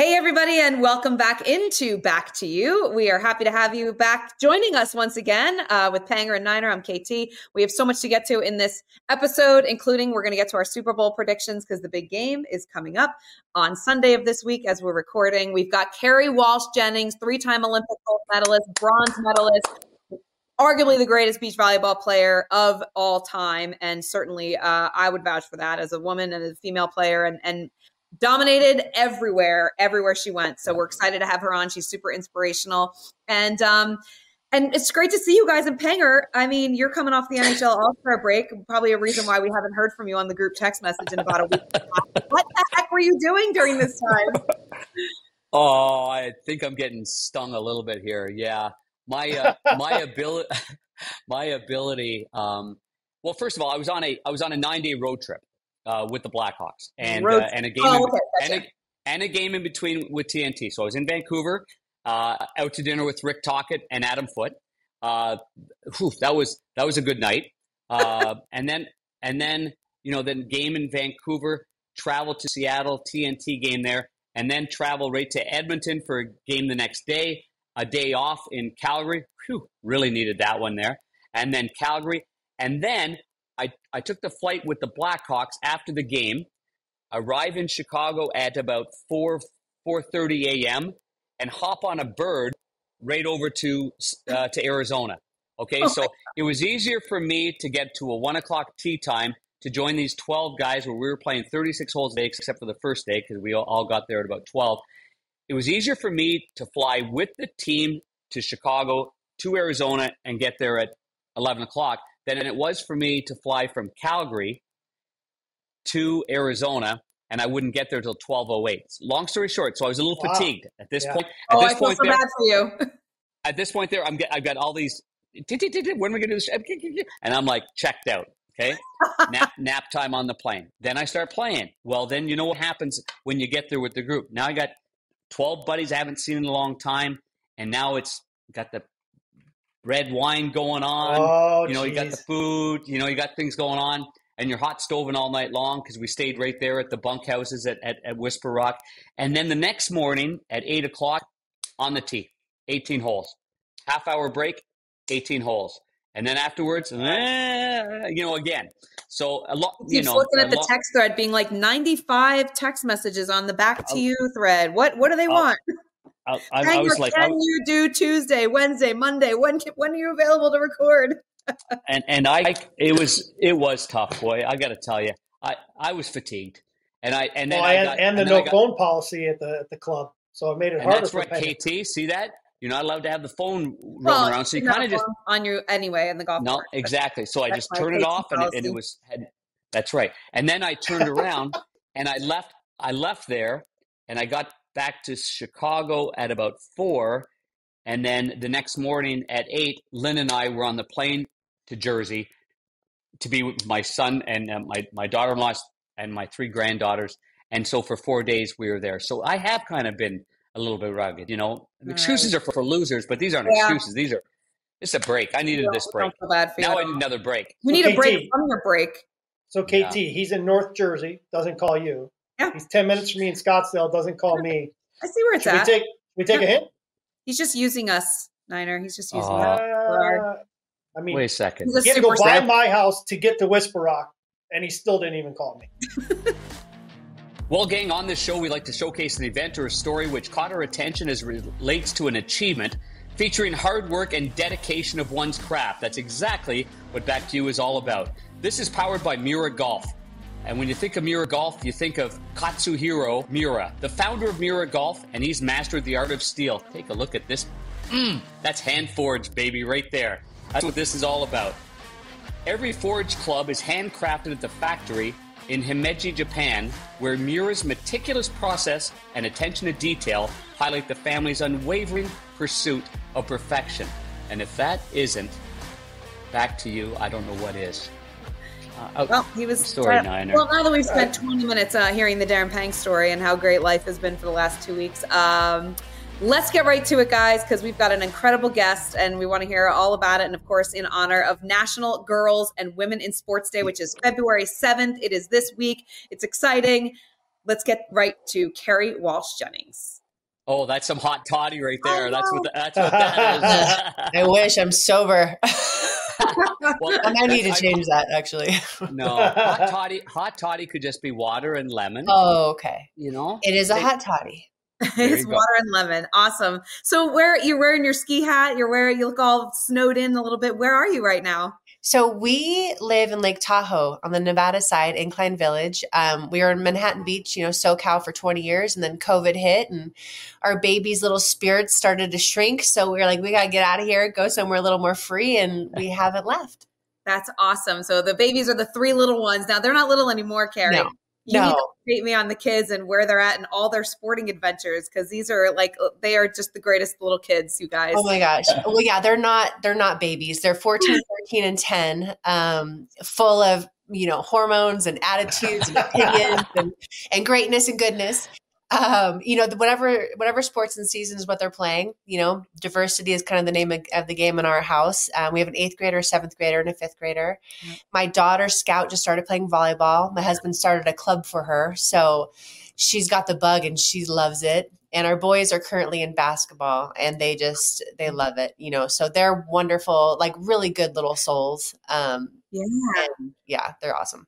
Hey, everybody, and welcome back into Back to You. We are happy to have you back joining us once again uh, with Panger and Niner. I'm KT. We have so much to get to in this episode, including we're going to get to our Super Bowl predictions because the big game is coming up on Sunday of this week as we're recording. We've got Kerri Walsh Jennings, three time Olympic gold medalist, bronze medalist, arguably the greatest beach volleyball player of all time. And certainly uh, I would vouch for that as a woman and a female player. And, and dominated everywhere, everywhere she went. So we're excited to have her on. She's super inspirational. And um, and it's great to see you guys in Panger. I mean, you're coming off the NHL All Star break. Probably a reason why we haven't heard from you on the group text message in about a week. what the heck were you doing during this time? Oh, I think I'm getting stung a little bit here. Yeah, my uh, my ability, my ability. Um, well, first of all, I was on a I was on a nine day road trip uh, with the Blackhawks and uh, and a game oh, okay. in, and, a, and a game in between with TNT. So I was in Vancouver, uh, out to dinner with Rick Tocchet and Adam Foote. Uh, whew, that was that was a good night. Uh, and then and then you know then game in Vancouver, travel to Seattle, TNT game there, and then travel right to Edmonton for a game the next day. A day off in Calgary. Whew, really needed that one there. And then Calgary, and then I, I took the flight with the Blackhawks after the game, arrive in Chicago at about 4 4:30 a.m. and hop on a bird right over to uh, to Arizona. Okay, so it was easier for me to get to a one o'clock tee time to join these 12 guys where we were playing 36 holes a day, except for the first day because we all got there at about 12. It was easier for me to fly with the team to Chicago to Arizona and get there at 11 o'clock than it was for me to fly from Calgary to Arizona and I wouldn't get there till 1208. Long story short, so I was a little wow. fatigued at this yeah. point. At oh, this I feel point so there, bad for you. at this point there, I'm get, I've got all these, when are we going to do this? And I'm like checked out. Okay. nap, nap time on the plane. Then I start playing. Well, then you know what happens when you get there with the group. Now I got 12 buddies I haven't seen in a long time. And now it's got the red wine going on. Oh, you know, geez. you got the food. You know, you got things going on, and you're hot stoving all night long because we stayed right there at the bunkhouses at, at, at Whisper Rock. And then the next morning at eight o'clock on the tee, 18 holes, half hour break, 18 holes. And then afterwards, eh, you know, again. So a lot. You know, looking at the text thread, being like ninety-five text messages on the back to you thread. What what do they want? I, I, I was like, can you do Tuesday, Wednesday, Monday? When when are you available to record? and and I, it was it was tough, boy. I got to tell you, I I was fatigued, and I and then well, I and, got, and the and no got, phone policy at the at the club, so it made it harder. That's right, KT. See that? You're not allowed to have the phone rolling well, around, so you kind of just on you anyway in the golf. No, course. exactly. So I just turned it off, and it, and it, was. Had, that's right. And then I turned around and I left. I left there, and I got back to Chicago at about four. And then the next morning at eight, Lynn and I were on the plane to Jersey to be with my son and uh, my, my daughter in law and my three granddaughters. And so for four days we were there. So I have kind of been a little bit rugged, you know. Excuses are for, for, losers, but these aren't yeah. excuses. These are it's a break. I needed this break. now I need another break. We need so a break from your break. So KT, yeah. he's in North Jersey, doesn't call you. Yeah. He's 10 minutes from me in Scottsdale, doesn't call me. I see where it's Should at. We take, we take yeah. a hint? He's just using us, Niner. He's just using uh, us. I mean, wait a second. He had to go buy my house to get to Whisper Rock, and he still didn't even call me. Well, gang, on this show, we like to showcase an event or a story which caught our attention as relates to an achievement featuring hard work and dedication of one's craft. That's exactly what Back to You is all about. This is powered by Miura Golf. And when you think of Miura Golf, you think of Katsuhiro Miura, the founder of Miura Golf, and he's mastered the art of steel. Take a look at this. Mm, that's hand forged, baby, right there. That's what this is all about. Every forged club is handcrafted at the factory in Himeji, Japan, where Miura's meticulous process and attention to detail highlight the family's unwavering pursuit of perfection. And if that isn't back to you, I don't know what is. Uh, oh, well, he was story uh, niner. Well, now that we've spent 20 minutes uh, hearing the Darren Pang story and how great life has been for the last two weeks, um, let's get right to it, guys, because we've got an incredible guest and we want to hear all about it. And of course, in honor of National Girls and Women in Sports Day, which is February 7th. It is this week. It's exciting. Let's get right to Kerri Walsh Jennings. Oh, that's some hot toddy right there. That's what the, that's what that is. I wish I'm sober. well, I might need to change I, that actually. no, hot toddy. Hot toddy could just be water and lemon. Oh, okay. You know, it is a they, hot toddy. it's water and lemon. Awesome. So where you're wearing your ski hat, you're wearing you look all snowed in a little bit. Where are you right now? So we live in Lake Tahoe on the Nevada side, Incline Village. Um, we were in Manhattan Beach, you know, SoCal for 20 years, and then COVID hit, and our baby's little spirits started to shrink. So we were like, we got to get out of here, go somewhere a little more free, and we haven't left. That's awesome. So the babies are the three little ones. Now they're not little anymore, Kerri. No. You no. need to update me on the kids and where they're at and all their sporting adventures because these are like uh, they are just the greatest little kids, you guys. Oh my gosh. Well, yeah, they're not they're not babies. They're 14, 13, and 10, um, full of you know hormones and attitudes and opinions and, and greatness and goodness um, you know, whatever whatever sports and season is what they're playing. You know, diversity is kind of the name of, of the game in our house. Um, we have an eighth grader, seventh grader, and a fifth grader. Mm-hmm. My daughter Scout just started playing volleyball. My husband started a club for her, so she's got the bug and she loves it. And our boys are currently in basketball, and they just they love it. You know, so they're wonderful, like really good little souls. Um, yeah, yeah, they're awesome.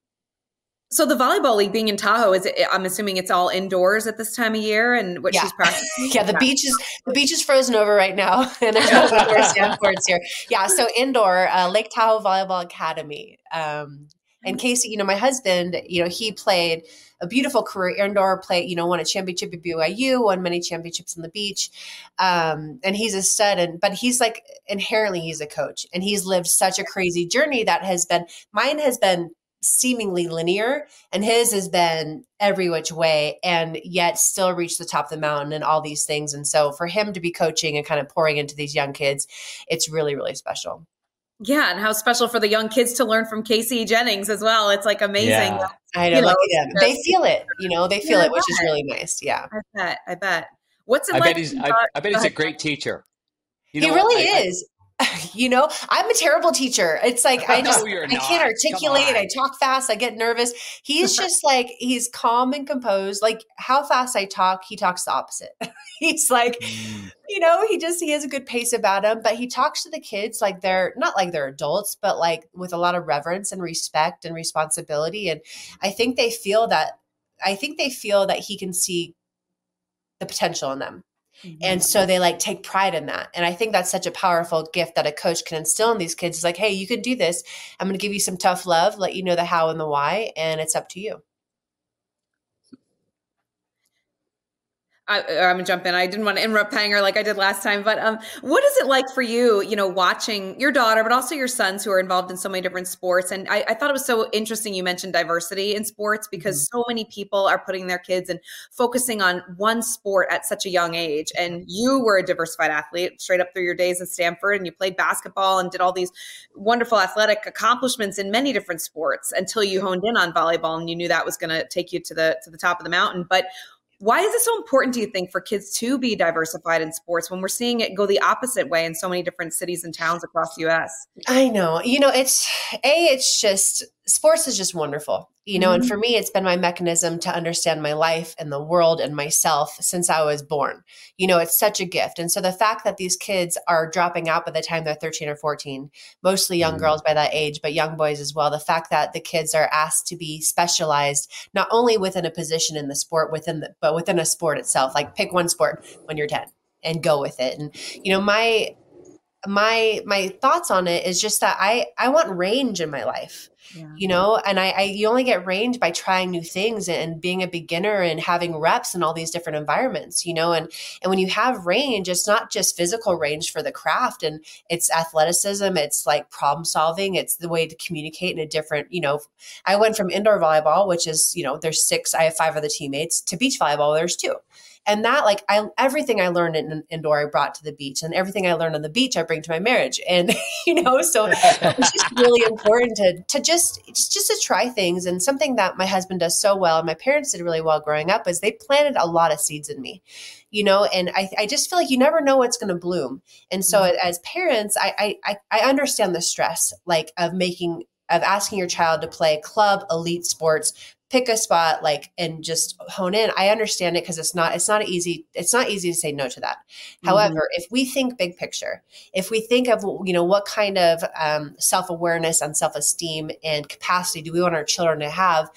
So the volleyball league being in Tahoe is it, I'm assuming it's all indoors at this time of year and what yeah. she's practicing. yeah, the beach is the beach is frozen over right now, and there's no courts here. Yeah, so indoor uh, Lake Tahoe Volleyball Academy. Um, and Casey, you know, my husband, you know, he played a beautiful career indoor play, you know, won a championship at BYU, won many championships on the beach. Um, and he's a stud and but he's like inherently he's a coach and he's lived such a crazy journey that has been mine has been seemingly linear and his has been every which way and yet still reach the top of the mountain and all these things. And so for him to be coaching and kind of pouring into these young kids it's really really special. Yeah and how special for the young kids to learn from casey jennings as well. It's like amazing. Yeah. i know, know they feel it you know they feel yeah, it which is really nice yeah. i bet i bet. What's it I like bet he's, I, I, bet he's a great teacher. You know, he really I, is you know i'm a terrible teacher. It's like i just no, i can't articulate. I talk fast. I get nervous. He's just like he's calm and composed. Like how fast i talk he talks the opposite. He's like mm. you know he just he has a good pace about him but he talks to the kids like they're not like they're adults but like with a lot of reverence and respect and responsibility. And i think they feel that i think they feel that he can see the potential in them Mm-hmm. And so they like take pride in that. And I think that's such a powerful gift that a coach can instill in these kids. It's like, hey, you can do this. I'm going to give you some tough love, let you know the how and the why, and it's up to you. I, am gonna jump in. I didn't want to interrupt Panger like I did last time, but um, what is it like for you? You know, watching your daughter, but also your sons who are involved in so many different sports. And I, I thought it was so interesting you mentioned diversity in sports because mm-hmm. so many people are putting their kids and focusing on one sport at such a young age. And you were a diversified athlete straight up through your days at Stanford, and you played basketball and did all these wonderful athletic accomplishments in many different sports until you honed in on volleyball and you knew that was going to take you to the to the top of the mountain. But why is it so important, do you think, for kids to be diversified in sports when we're seeing it go the opposite way in so many different cities and towns across the US? I know. You know, it's A, it's just sports is just wonderful, you know, mm-hmm. and for me, it's been my mechanism to understand my life and the world and myself since I was born. You know, it's such a gift. And so the fact that these kids are dropping out by the time they're 13 or 14, mostly young mm-hmm. girls by that age, but young boys as well, the fact that the kids are asked to be specialized, not only within a position in the sport, within the, but within a sport itself, like pick one sport when you're 10 and go with it. And, you know, my, my my thoughts on it is just that I I want range in my life yeah. you know and I, I you only get range by trying new things and being a beginner and having reps in all these different environments you know and and when you have range it's not just physical range for the craft and it's athleticism it's like problem solving it's the way to communicate in a different you know I went from indoor volleyball which is you know there's six I have five other teammates to beach volleyball there's two and that like i everything i learned in indoor i brought to the beach and everything i learned on the beach i bring to my marriage. And you know so it's just really important to to just just to try things. And something that my husband does so well and my parents did really well growing up is they planted a lot of seeds in me you know? And i, I just feel like you never know what's going to bloom. And so mm-hmm. as parents I, I i understand the stress like of making of asking your child to play club elite sports pick a spot like and just hone in. I understand it because it's not it's not easy it's not easy to say no to that. Mm-hmm. however if we think big picture if we think of you know what kind of um, self-awareness and self-esteem and capacity do we want our children to have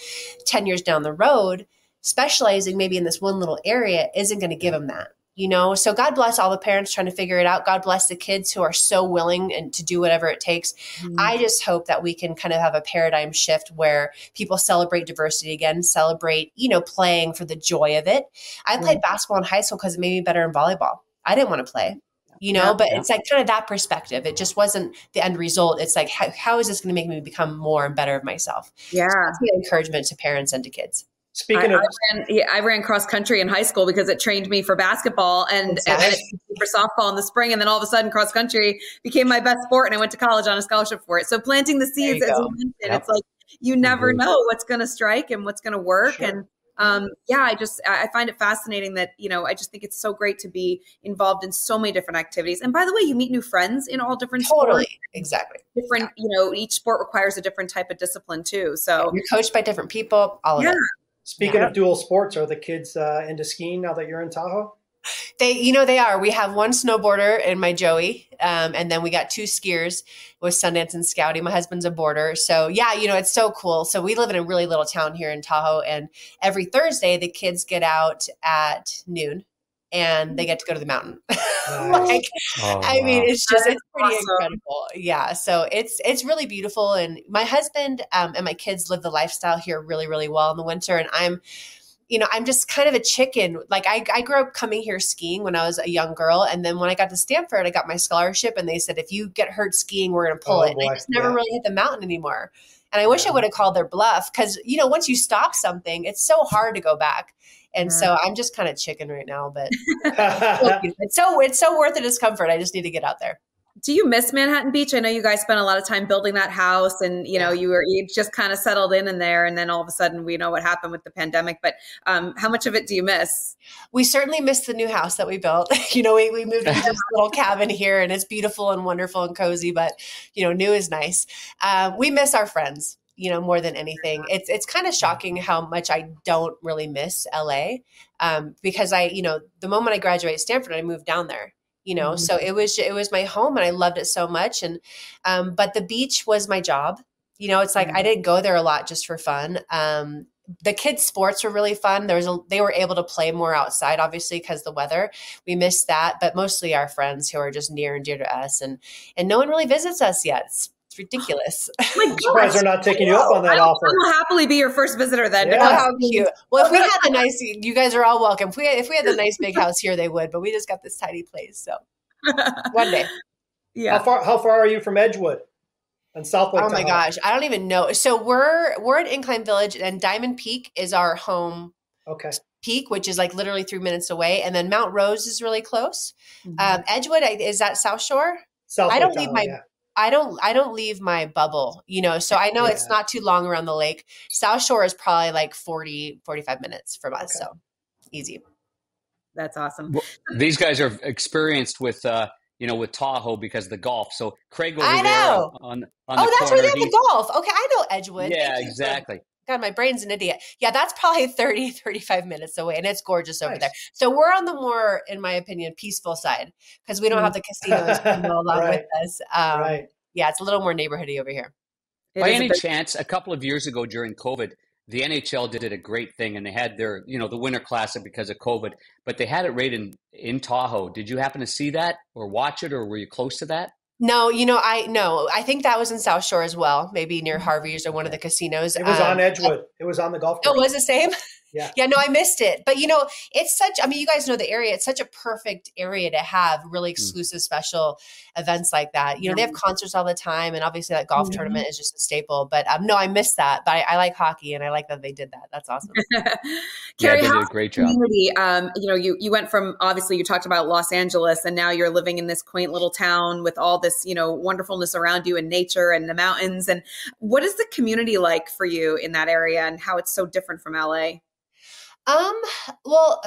10 years down the road specializing maybe in this one little area isn't going to give them that you know? So god bless all the parents trying to figure it out. God bless the kids who are so willing and to do whatever it takes. Mm-hmm. i just hope that we can kind of have a paradigm shift where people celebrate diversity again celebrate you know playing for the joy of it. I played mm-hmm. basketball in high school because it made me better in volleyball. I didn't want to play you know? Yeah, but yeah. it's like kind of that perspective. It just wasn't the end result. It's like how, how is this going to make me become more and better of myself? Yeah. so encouragement to parents and to kids Speaking I, of, I ran, yeah, I ran, cross country in high school because it trained me for basketball and, exactly. and for softball in the spring, and then all of a sudden, cross country became my best sport, and I went to college on a scholarship for it. So planting the seeds, as you mentioned, yep. it's like you never mm-hmm. know what's going to strike and what's going to work, sure. and um, yeah, I just I find it fascinating that you know I just think it's so great to be involved in so many different activities. And by the way, you meet new friends in all different totally sports. exactly different. Yeah. You know, each sport requires a different type of discipline too. So you're coached by different people. All yeah. Speaking yeah. of dual sports, are the kids uh, into skiing now that you're in Tahoe? They, you know, they are. We have one snowboarder and my Joey, um, and then we got two skiers with Sundance and Scouty. My husband's a boarder, so yeah, you know, it's so cool. So we live in a really little town here in Tahoe, and every Thursday the kids get out at noon and they get to go to the mountain. like, oh, I wow. mean, it's just it's pretty awesome. incredible. Yeah, so it's it's really beautiful, and my husband um, and my kids live the lifestyle here really really well in the winter, and I'm. You know, I'm just kind of a chicken. Like I, I grew up coming here skiing when I was a young girl, and then when I got to Stanford, I got my scholarship, and they said if you get hurt skiing, we're going to pull oh, it. And I just never yeah. really hit the mountain anymore. And I wish I would have called their bluff because you know once you stop something, it's so hard to go back. And so I'm just kind of chicken right now, but it's so it's so worth the discomfort. I just need to get out there. Do you miss Manhattan Beach? I know you guys spent a lot of time building that house, and you know you were you just kind of settled in in there, and then all of a sudden we know what happened with the pandemic. But um, how much of it do you miss? We certainly miss the new house that we built. you know, we, we moved into this little cabin here, and it's beautiful and wonderful and cozy. But you know, new is nice. Uh, we miss our friends you know more than anything it's it's kind of shocking how much i don't really miss la um, because i you know the moment i graduated stanford i moved down there you know mm-hmm. so it was it was my home and i loved it so much and um, but the beach was my job you know it's like mm-hmm. i didn't go there a lot just for fun um, the kids sports were really fun there was a, they were able to play more outside obviously because the weather we missed that but mostly our friends who are just near and dear to us and and no one really visits us yet it's it's ridiculous. I'm surprised they're not taking you up on that I'll, offer. I will happily be your first visitor then. Yeah. how cute. Well, if we had the nice, you guys are all welcome. If we had, if we had the nice big house here, they would. But we just got this tiny place, so one day. Yeah. How far? How far are you from Edgewood? And South Lake. Oh my gosh, I don't even know. So we're we're at Incline Village, and Diamond Peak is our home. Okay. Peak, which is like literally three minutes away, and then Mount Rose is really close. Mm-hmm. Um, Edgewood is that South Shore. South I don't leave my yeah. I don't I don't leave my bubble, you know. So I know yeah. it's not too long around the lake. South Shore is probably like 40 45 minutes from us, okay. so easy. That's awesome. Well, these guys are experienced with uh you know, with Tahoe because of the golf. So Craig over I know. there on, on oh, that's corner, where they have the golf. Okay, I know Edgewood. Yeah, exactly. God, my brain's an idiot. Yeah, that's probably 30, 35 minutes away, and it's gorgeous over nice. there. So we're on the more, in my opinion, peaceful side because we don't have the casinos along right. with us. Um, right. Yeah, it's a little more neighborhoody over here. It By any big- chance, a couple of years ago during COVID, the NHL did a great thing, and they had their, you know, the Winter Classic because of COVID, but they had it right in in Tahoe. Did you happen to see that or watch it, or were you close to that? No, you know, I no, I think that was in South Shore as well, maybe near mm-hmm. Harvey's or one of the casinos. It was um, on Edgewood. It was on the golf course. Oh, was the same? Yeah. Yeah, no, I missed it. But you know, it's such I mean, you guys know the area. It's such a perfect area to have really hmm. exclusive mm. special events like that. You know, they have concerts all the time and obviously that golf mm-hmm. tournament is just a staple. But um, no, I missed that. But I, I, like hockey and I like that they did that. That's awesome. Kerri, yeah, they did a great job. Um, you know, you you went from obviously you talked about Los Angeles and now you're living in this quaint little town with all this, you know, wonderfulness around you and nature and the mountains. And what is the community like for you in that area and how it's so different from LA? Um, well,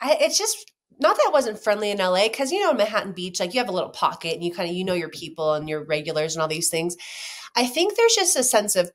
I, it's just not that it wasn't friendly in LA because you know in Manhattan Beach, like you have a little pocket and you kind of you know your people and your regulars and all these things. I think there's just a sense of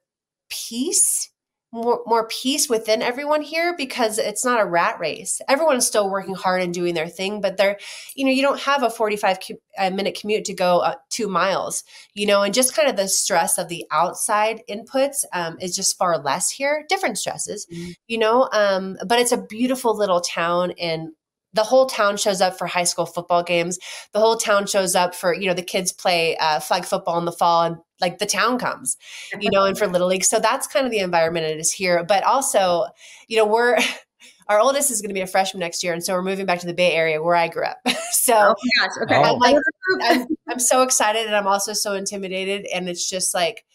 peace more, more peace within everyone here because it's not a rat race. Everyone's still working hard and doing their thing, but they're, you know, you don't have a 45 uh, minute commute to go uh, two miles, you know, and just kind of the stress of the outside inputs um, is just far less here, different stresses, mm-hmm. you know, um, but it's a beautiful little town and the whole town shows up for high school football games. The whole town shows up for, you know, the kids play uh, flag football in the fall and like the town comes, you know, and for Little League. So that's kind of the environment it is here. But also, you know, we're, our oldest is going to be a freshman next year. And so we're moving back to the Bay Area where I grew up. so oh gosh, okay. I'm, like, I'm, I'm so excited and I'm also so intimidated. And it's just like,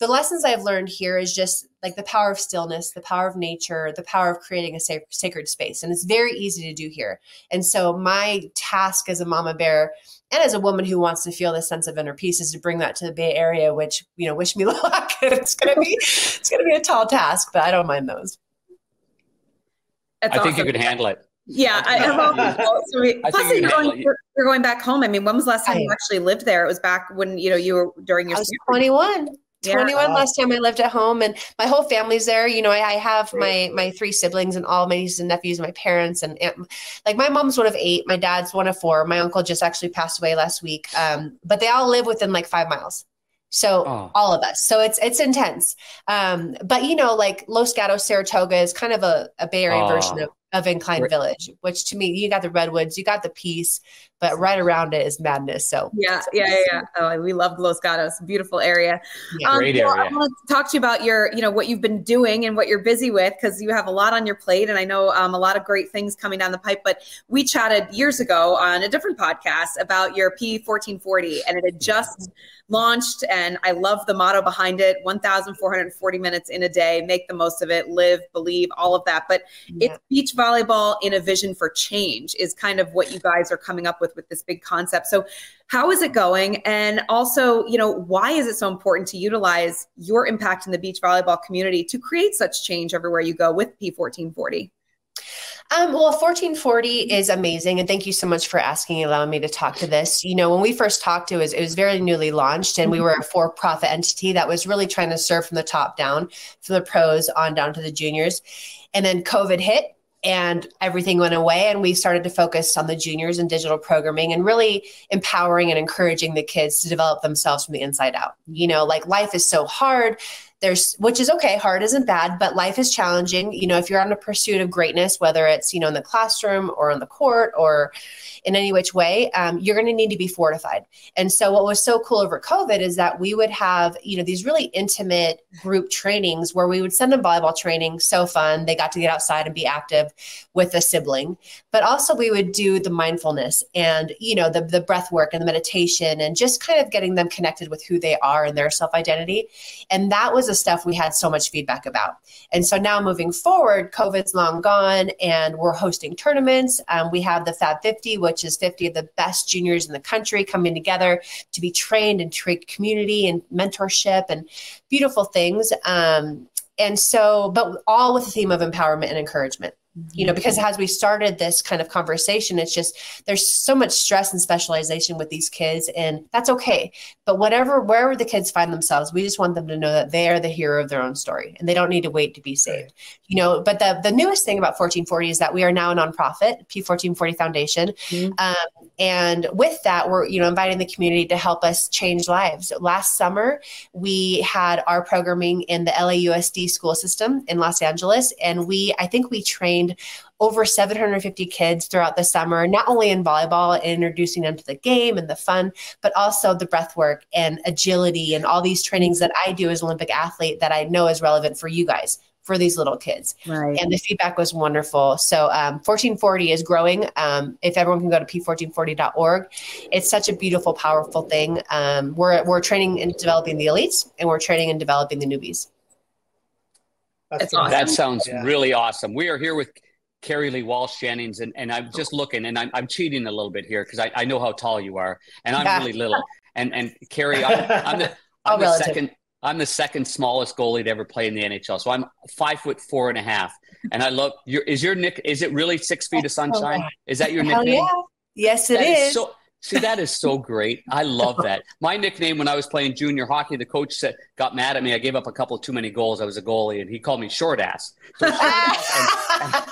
the lessons I've learned here is just like the power of stillness, the power of nature, the power of creating a sac- sacred space. And it's very easy to do here. And so, my task as a mama bear and as a woman who wants to feel this sense of inner peace is to bring that to the Bay Area, which, you know, wish me luck. it's going to be, it's going to be a tall task, but I don't mind those. That's I awesome. think you could handle it. Yeah, I, I, so we, plus you're going, you're, you're going back home. I mean, when was the last time I, you actually lived there? It was back when you know you were during your. I was 21. 21 yeah. last time I lived at home and my whole family's there. You know, I, I have my my three siblings and all my nieces and nephews and my parents and aunt, like my mom's one of eight, my dad's one of four. My uncle just actually passed away last week. Um, but they all live within like five miles. So oh. all of us. So it's it's intense. Um, but you know, like Los Gatos, Saratoga is kind of a, a Bay Area oh. version of of Incline Village, which to me, you got the redwoods, you got the peace, but right around it is madness. So yeah, yeah, yeah. yeah. Oh, we love Los Gatos, beautiful area. Yeah, um, great area. I want to talk to you about your, you know, what you've been doing and what you're busy with because you have a lot on your plate, and I know um, a lot of great things coming down the pipe. But we chatted years ago on a different podcast about your P1440, and it had just launched and I love the motto behind it 1440 minutes in a day make the most of it live believe all of that but yeah. it's beach volleyball in a vision for change is kind of what you guys are coming up with with this big concept so how is it going and also you know why is it so important to utilize your impact in the beach volleyball community to create such change everywhere you go with P1440 um, well, 1440 is amazing. And thank you so much for asking, allowing me to talk to this. You know, when we first talked, it was, it was very newly launched and we were a for profit entity that was really trying to serve from the top down, from the pros on down to the juniors. And then COVID hit and everything went away and we started to focus on the juniors and digital programming and really empowering and encouraging the kids to develop themselves from the inside out. You know like life is so hard. There's which is okay hard isn't bad but life is challenging. You know if you're on a pursuit of greatness whether it's you know in the classroom or on the court or in any which way um, you're going to need to be fortified and so what was so cool over covid is that we would have you know these really intimate group trainings where we would send them volleyball training so fun they got to get outside and be active with a sibling but also we would do the mindfulness and you know the, the breath work and the meditation and just kind of getting them connected with who they are and their self identity and that was the stuff we had so much feedback about. And so now moving forward, COVID's long gone and we're hosting tournaments. Um, we have the Fab 50, which is 50 of the best juniors in the country coming together to be trained and create community and mentorship and beautiful things. Um, and so, but all with the theme of empowerment and encouragement you know because as we started this kind of conversation it's just there's so much stress and specialization with these kids and that's okay. But whatever wherever the kids find themselves we just want them to know that they are the hero of their own story and they don't need to wait to be saved. You know but the the newest thing about 1440 is that we are now a nonprofit p1440 foundation. Mm-hmm. um, and with that we're you know inviting the community to help us change lives. Last summer we had our programming in the lausd school system in los angeles and we i think we trained trained over 750 kids throughout the summer, not only in volleyball and introducing them to the game and the fun, but also the breath work and agility and all these trainings that I do as an Olympic athlete that I know is relevant for you guys for these little kids. Right. And the feedback was wonderful. So um, 1440 is growing. Um, if everyone can go to p1440.org, it's such a beautiful, powerful thing. Um, we're, we're training and developing the elites and we're training and developing the newbies. That's awesome. That sounds yeah. really awesome. We are here with Kerri Lee Walsh Jennings, and, and I'm just looking, and I'm, I'm cheating a little bit here because I, I know how tall you are, and I'm yeah. really little. And and Kerri, I'm, I'm the, I'm the second. I'm the second smallest goalie to ever play in the NHL. So I'm five foot four and a half. And I love your is your nick is it really six feet of sunshine? Is that your nickname? Yeah. Yes, it is. is. So See, that is so great. I love that. My nickname when I was playing junior hockey, the coach said got mad at me. I gave up a couple too many goals. I was a goalie, and he called me short ass. So short ass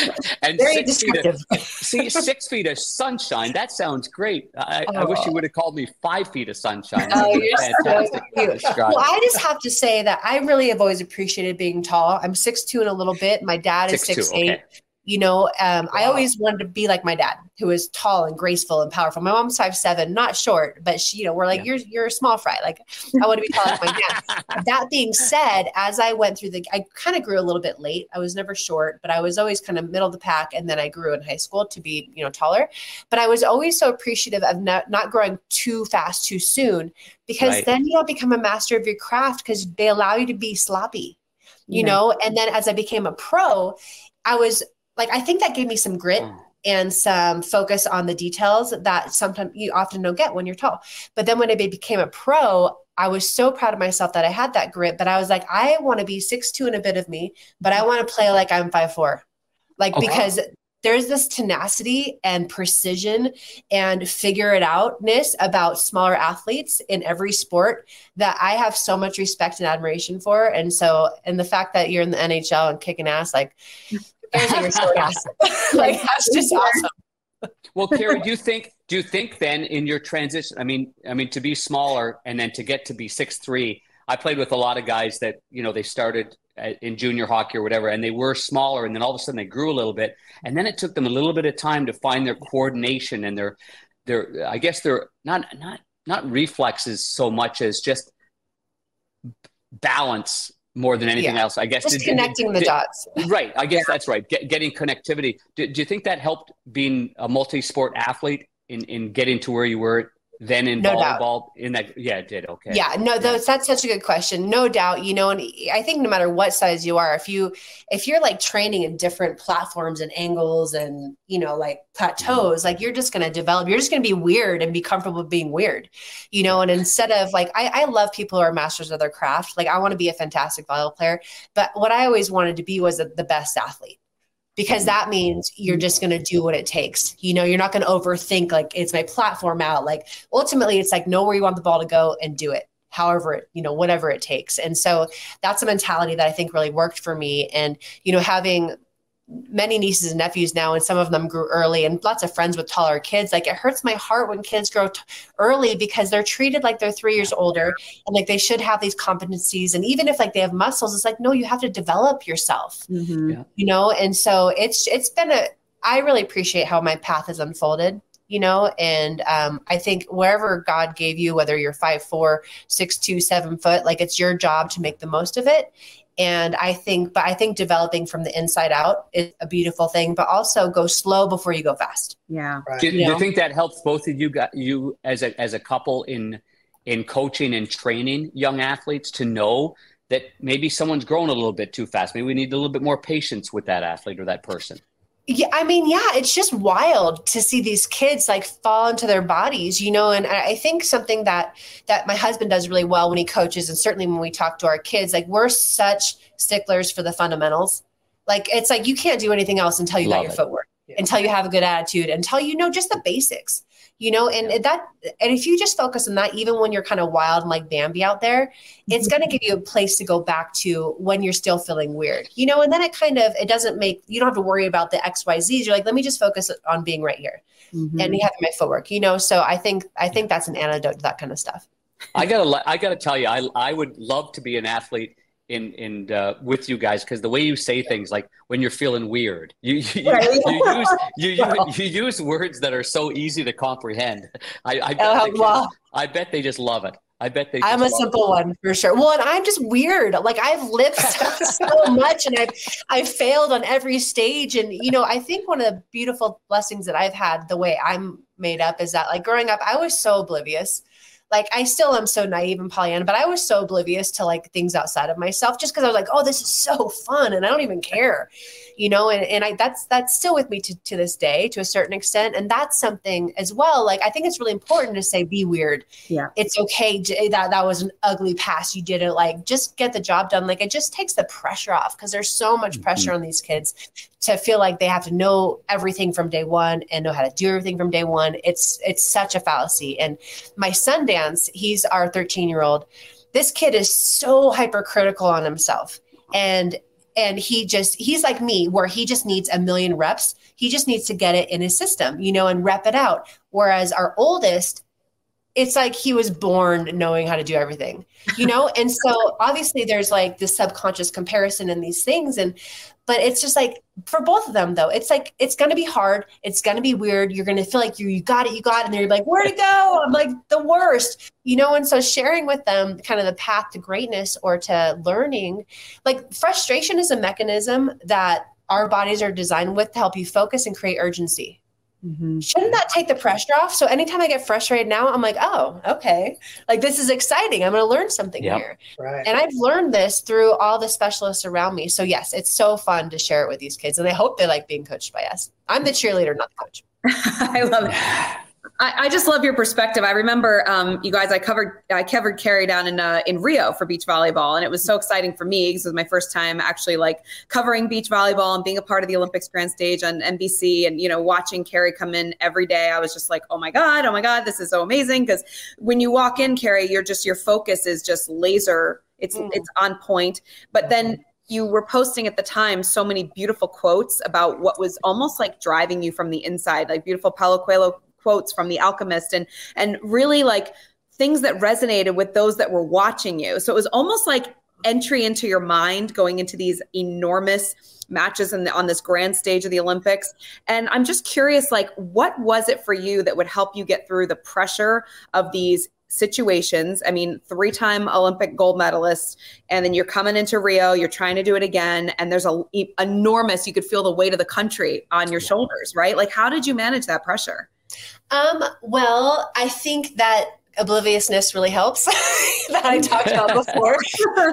and, and, and six feet of, see, six feet of sunshine. That sounds great. I, oh. I wish oh. you would have called me five feet of sunshine. Oh, you're fantastic. so cute. Well, I just have to say that I really have always appreciated being tall. I'm six two and a little bit. My dad is six, six eight. Okay. You know, um, wow. I always wanted to be like my dad, who is tall and graceful and powerful. My mom's five seven, not short, but she, you know, we're like, yeah. you're you're a small fry. Like I want to be tall like my dad. that being said, as I went through the, I kind of grew a little bit late. I was never short, but I was always kind of middle of the pack, and then I grew in high school to be, you know, taller. But I was always so appreciative of not not growing too fast too soon, because right. then you don't become a master of your craft because they allow you to be sloppy you know and then as i became a pro i was like I think that gave me some grit mm. and some focus on the details that sometimes you often don't get when you're tall. But then when I became a pro, I was so proud of myself that I had that grit. But I was like, I want to be six two and a bit of me, but I want to play like I'm five four, like okay. because there's this tenacity and precision and figure it outness about smaller athletes in every sport that I have so much respect and admiration for. And so, and the fact that you're in the NHL and kicking ass, like like that's just awesome. Well, Kerri, do you think do you think then in your transition? I mean, I mean to be smaller and then to get to be six three. I played with a lot of guys that you know they started in junior hockey or whatever, and they were smaller, and then all of a sudden they grew a little bit, and then it took them a little bit of time to find their coordination and their their I guess they're not not not reflexes so much as just balance more than anything yeah. else. I guess just did, connecting did, the did, dots. Right. I guess yeah. that's right. Get, getting connectivity. Do, do, you think that helped being a multi-sport athlete in, in getting to where you were then in no volleyball doubt. in that yeah it did. Okay. Yeah no those, that's such a good question. No doubt you know and i think no matter what size you are if you if you're like training in different platforms and angles and you know like plateaus like you're just going to develop you're just going to be weird and be comfortable being weird you know and instead of like I, I love people who are masters of their craft. Like i want to be a fantastic volleyball player but what i always wanted to be was the best athlete because that means you're just going to do what it takes. You know, you're not going to overthink like it's my platform out. Like ultimately, it's like know where you want the ball to go and do it however you know, whatever it takes. And so that's a mentality that I think really worked for me. And, you know, having many nieces and nephews now, and some of them grew early, and lots of friends with taller kids. Like it hurts my heart when kids grow t- early because they're treated like they're three years older and like they should have these competencies. And even if like they have muscles, it's like no, you have to develop yourself. Mm-hmm. Yeah. You know, and so it's it's been a. I really appreciate how my path has unfolded you know and um, i think wherever god gave you whether you're five four six two seven foot like it's your job to make the most of it and i think but i think developing from the inside out is a beautiful thing but also go slow before you go fast. Yeah. Right. do, do, you think that helps both of you got you as a as a couple in in coaching and training young athletes to know that maybe someone's grown a little bit too fast? Maybe we need a little bit more patience with that athlete or that person yeah, I mean, yeah, it's just wild to see these kids like fall into their bodies, you know. And I think something that that my husband does really well when he coaches, and certainly when we talk to our kids, like we're such sticklers for the fundamentals. Like it's like you can't do anything else until you Love got your it. footwork, yeah. until you have a good attitude, until you know just the basics you know and yeah. that and if you just focus on that even when you're kind of wild and like bambi out there it's going to give you a place to go back to when you're still feeling weird you know and then it kind of it doesn't make you don't have to worry about the xyz's you're like let me just focus on being right here mm-hmm. and having my footwork you know? So i think i think that's an antidote to that kind of stuff. I gotta i gotta tell you i i would love to be an athlete in in uh, with you guys because the way you say things like when you're feeling weird you you, you, you use you, you, you, use words that are so easy to comprehend i I bet, uh, well, I bet they just love it I bet they. I'm a simple it. one for sure. Well, and I'm just weird. Like I've lived so, so much, and I've I've failed on every stage. And you know, I think one of the beautiful blessings that I've had, the way I'm made up, is that like growing up, I was so oblivious like I still am so naive and Pollyanna, but I was so oblivious to like things outside of myself just because I was like, oh, this is so fun and I don't even care, you know, and, and I that's that's still with me to, to this day to a certain extent. And that's something as well. Like I think it's really important to say be weird. Yeah. It's okay to, that that was an ugly pass. You didn't like just get the job done. Like it just takes the pressure off because there's so much mm-hmm. pressure on these kids to feel like they have to know everything from day one and know how to do everything from day one. It's it's such a fallacy. And my son dance, he's our 13 year old. This kid is so hypercritical on himself. And and he just he's like me where he just needs a million reps. He just needs to get it in his system you know and rep it out. Whereas our oldest it's like he was born knowing how to do everything you know? And so obviously there's like this subconscious comparison in these things and but it's just like for both of them though it's like it's going to be hard it's going to be weird you're going to feel like you you got it you got it and they're like where to go? I'm like the worst you know? And so sharing with them kind of the path to greatness or to learning like frustration is a mechanism that our bodies are designed with to help you focus and create urgency Mm-hmm. Shouldn't that take the pressure off? So anytime I get frustrated now, I'm like, oh, okay. Like this is exciting. I'm going to learn something yep. here. Right. And I've learned this through all the specialists around me. So yes, it's so fun to share it with these kids. And I hope they like being coached by us. I'm the cheerleader, not the coach. I love it. I, I, just love your perspective. I remember, um, you guys, I covered I covered Kerri down in uh, in Rio for beach volleyball, and it was so exciting for me because it was my first time actually like covering beach volleyball and being a part of the Olympics grand stage on NBC, and you know watching Kerri come in every day. I was just like, oh my god, oh my god, this is so amazing because when you walk in, Kerri, you're just your focus is just laser. It's mm. it's on point, but then you were posting at the time so many beautiful quotes about what was almost like driving you from the inside, like beautiful Paulo Coelho quotes from The Alchemist and and really like things that resonated with those that were watching you. So it was almost like entry into your mind going into these enormous matches the, on this grand stage of the Olympics. And I'm just curious, like, what was it for you that would help you get through the pressure of these situations? I mean, three time Olympic gold medalist, and then you're coming into Rio, you're trying to do it again, and there's a enormous, you could feel the weight of the country on your shoulders, right? Like, how did you manage that pressure? Um, well, I think that obliviousness really helps that I talked about before.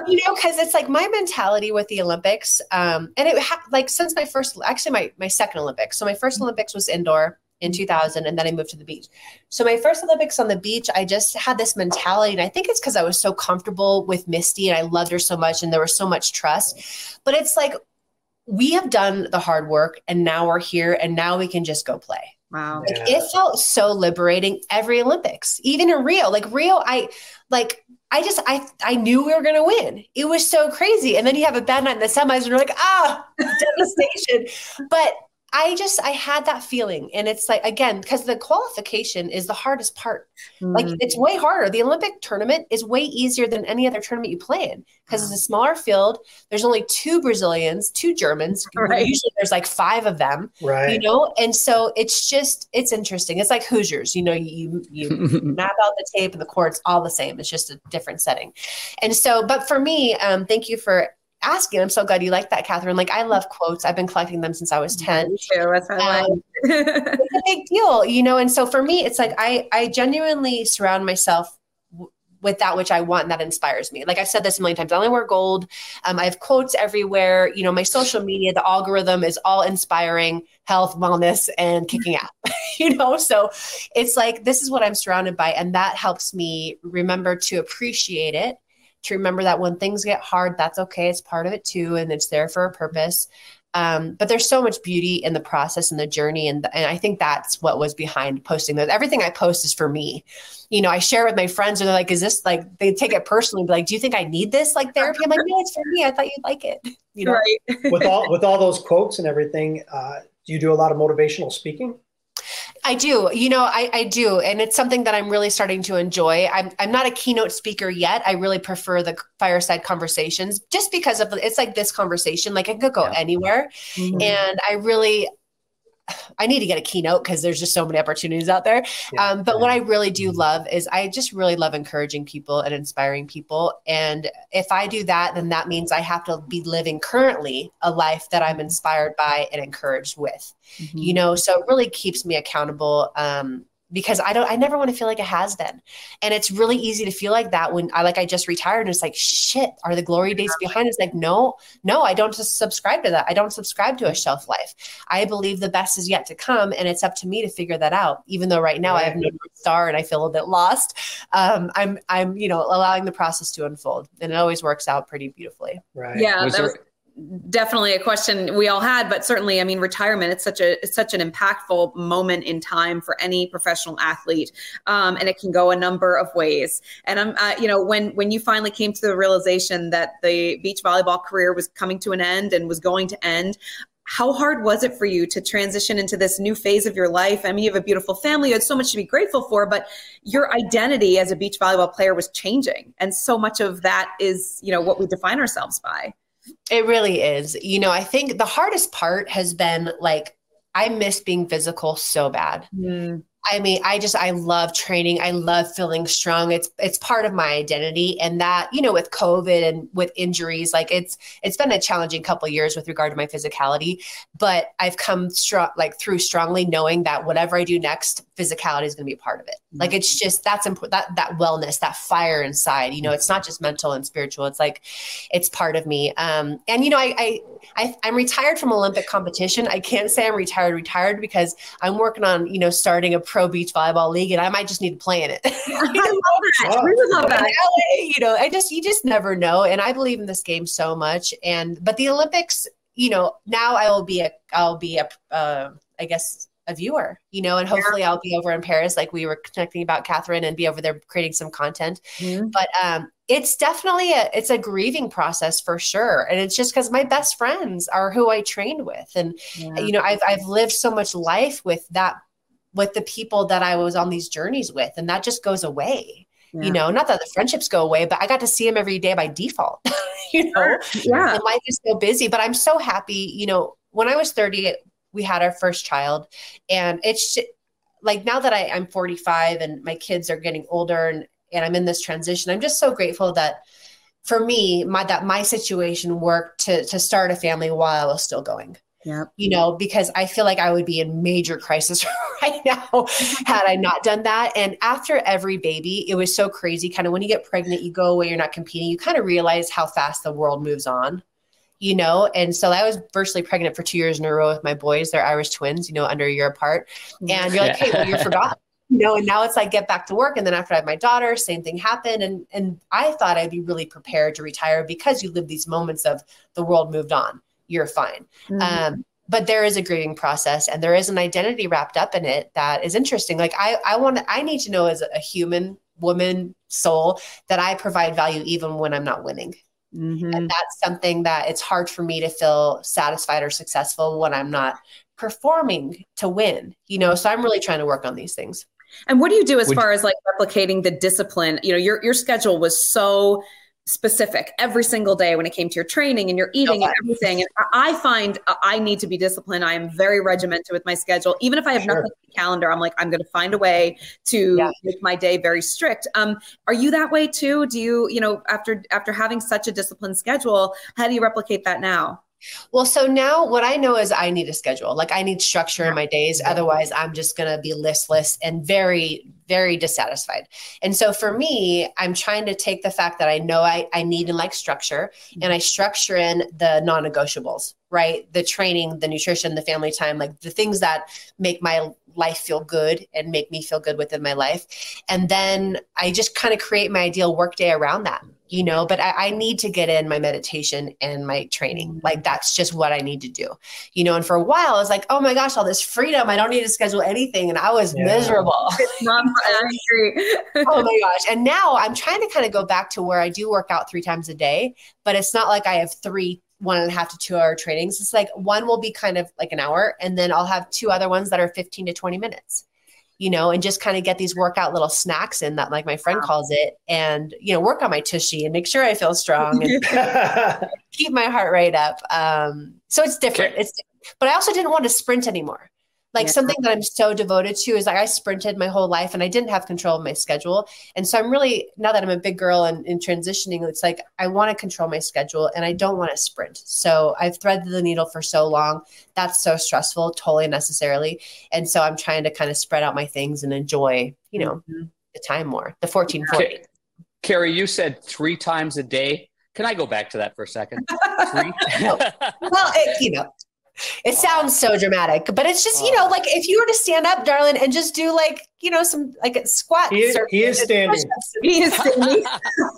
you know, because it's like my mentality with the Olympics, um, and it ha- like since my first, actually my my second Olympics. So my first mm-hmm. Olympics was indoor in 2000 and then I moved to the beach. So my first Olympics on the beach, I just had this mentality and I think it's cuz I was so comfortable with Misty and I loved her so much and there was so much trust. But it's like we have done the hard work and now we're here and now we can just go play. Wow. Like it felt so liberating every Olympics, even in Rio. Like Rio, I like I just I I knew we were gonna win. It was so crazy. And then you have a bad night in the semis and you're like, ah, devastation. But I just I had that feeling, and it's like again because the qualification is the hardest part. Mm. Like it's way harder. The Olympic tournament is way easier than any other tournament you play in because it's a smaller field. There's only two Brazilians, two Germans. Right. Usually there's like five of them. Right. You know, and so it's just it's interesting. It's like Hoosiers. You know, you you map out the tape and the court's all the same. It's just a different setting. And so, but for me, um, thank you for asking. I'm so glad you like that, Kathryn. Like I love quotes. I've been collecting them since I was 10. Me too. That's um, it's a big deal, you know? And so for me, it's like, I, I genuinely surround myself w- with that which I want and that inspires me. Like I've said this a million times, I only wear gold. Um, I have quotes everywhere. You know, my social media, the algorithm is all inspiring health, wellness, and kicking out. you know, so it's like this is what I'm surrounded by, and that helps me remember to appreciate it to remember that when things get hard, that's okay. It's part of it too. And it's there for a purpose. Um, but there's so much beauty in the process and the journey. And, and I think that's what was behind posting those. Everything I post is for me. You know, I share with my friends and they're like, is this like, they take it personally, be like, do you think I need this like therapy? I'm like, no, it's for me. I thought you'd like it. You know, right. with all, with all those quotes and everything, uh, do you do a lot of motivational speaking? I do. You know, I, I do. And it's something that I'm really starting to enjoy. I'm, I'm not a keynote speaker yet. I really prefer the fireside conversations just because of it's like this conversation. Like I could go yeah. anywhere. Mm-hmm. And I really, I need to get a keynote because there's just so many opportunities out there. Yeah. Um, but what I really do mm-hmm. love is I just really love encouraging people and inspiring people. And if I do that, then that means I have to be living currently a life that I'm inspired by and encouraged with. Mm-hmm. You know, so it really keeps me accountable. Um, because I don't I never want to feel like a has been. And it's really easy to feel like that when I like I just retired and it's like shit, are the glory days behind? It's like no, no, I don't just subscribe to that. I don't subscribe to a shelf life. I believe the best is yet to come and it's up to me to figure that out. Even though right now right. I have no star and I feel a bit lost. Um, I'm I'm you know allowing the process to unfold and it always works out pretty beautifully. Right. Yeah. Was that there, was definitely a question we all had but certainly i mean retirement it's such a it's such an impactful moment in time for any professional athlete um, and it can go a number of ways and i'm uh, you know when when you finally came to the realization that the beach volleyball career was coming to an end and was going to end how hard was it for you to transition into this new phase of your life? I mean, you have a beautiful family, you had so much to be grateful for, but your identity as a beach volleyball player was changing. And so much of that is, you know, what we define ourselves by. It really is. You know, I think the hardest part has been like, I miss being physical so bad. Mm. I mean, I just I love training. I love feeling strong. It's it's part of my identity, and that you know, with COVID and with injuries, like it's it's been a challenging couple years with regard to my physicality. But I've come strong, like through strongly, knowing that whatever I do next, physicality is going to be a part of it. Mm-hmm. Like it's just that's important. That that wellness, that fire inside. You know, it's not just mental and spiritual. It's like it's part of me. Um, and you know, I, I I I'm retired from Olympic competition. I can't say I'm retired retired because I'm working on you know starting a pro beach volleyball league, and I might just need to play in it. I love that. We love that. LA, you know, I just you just never know, and I believe in this game so much. And but the Olympics, you know, now I will be a I'll be a uh, I guess a viewer, you know, and hopefully yeah. I'll be over in Paris, like we were connecting about Kathryn, and be over there creating some content. Mm-hmm. But um, it's definitely a it's a grieving process for sure, and it's just because my best friends are who I trained with, and yeah. you know, I've I've lived so much life with that with the people that I was on these journeys with. And that just goes away. Yeah. You know, not that the friendships go away, but I got to see him every day by default. you know, yeah. And life is so busy, but I'm so happy. You know, when I was 30, we had our first child, and it's like now that I, I'm 45 and my kids are getting older and, and I'm in this transition, I'm just so grateful that for me, my that my situation worked to to start a family while I was still going. Yeah. You know, because I feel like I would be in major crisis right now had I not done that. And after every baby, it was so crazy. Kind of when you get pregnant, you go away, you're not competing, you kind of realize how fast the world moves on, you know? And so I was virtually pregnant for two years in a row with my boys. They're Irish twins, you know, under a year apart. And you're like, hey, well, you're forgotten. You know, and now it's like get back to work. And then after I had my daughter, same thing happened. And and I thought I'd be really prepared to retire because you live these moments of the world moved on you're fine. Mm-hmm. Um, but there is a grieving process and there is an identity wrapped up in it that is interesting. Like I, I want, I need to know as a human woman soul that I provide value even when I'm not winning. Mm-hmm. And that's something that it's hard for me to feel satisfied or successful when I'm not performing to win, you know? So I'm really trying to work on these things. And what do you do as Would far you- as like replicating the discipline? You know, your your schedule was so specific every single day when it came to your training and your eating and everything. And I find I need to be disciplined. I am very regimented with my schedule. Even if I have sure. nothing on the calendar, I'm like, I'm going to find a way to yeah. make my day very strict. Um, are you that way too? Do you, you know, after after having such a disciplined schedule, how do you replicate that now? Well, so now what I know is I need a schedule. Like I need structure in my days. Otherwise, I'm just going to be listless and very, very dissatisfied. And so for me, I'm trying to take the fact that I know I, I need and like structure mm-hmm. and I structure in the non negotiables, right? The training, the nutrition, the family time, like the things that make my life feel good and make me feel good within my life. And then I just kind of create my ideal workday around that you know, but I, I, need to get in my meditation and my training. Mm-hmm. Like that's just what I need to do, you know. And for a while, I was like, oh my gosh, all this freedom. I don't need to schedule anything. And I was yeah. miserable. oh my gosh. And now I'm trying to kind of go back to where I do work out three times a day, but it's not like I have three one and a half to two hour trainings. It's like one will be kind of like an hour, and then I'll have two other ones that are 15 to 20 minutes you know, and just kind of get these workout little snacks in that, like my friend calls it, and you know, work on my tushy and make sure I feel strong and keep my heart rate up. Um, so it's different. Okay. It's, but I also didn't want to sprint anymore. Like yeah. something that I'm so devoted to is like I sprinted my whole life and I didn't have control of my schedule. And so I'm really, now that I'm a big girl and, and transitioning, it's like I want to control my schedule and I don't want to sprint. So I've threaded the needle for so long. That's so stressful, totally unnecessarily. And so I'm trying to kind of spread out my things and enjoy, you know, mm-hmm. the time more, the 1440. Kerri, you said three times a day. Can I go back to that for a second? Well, it, you know, it sounds so dramatic, but it's just, you know, like if you were to stand up, darling, and just do like, you know, some like squats. He is, he is standing. He is standing.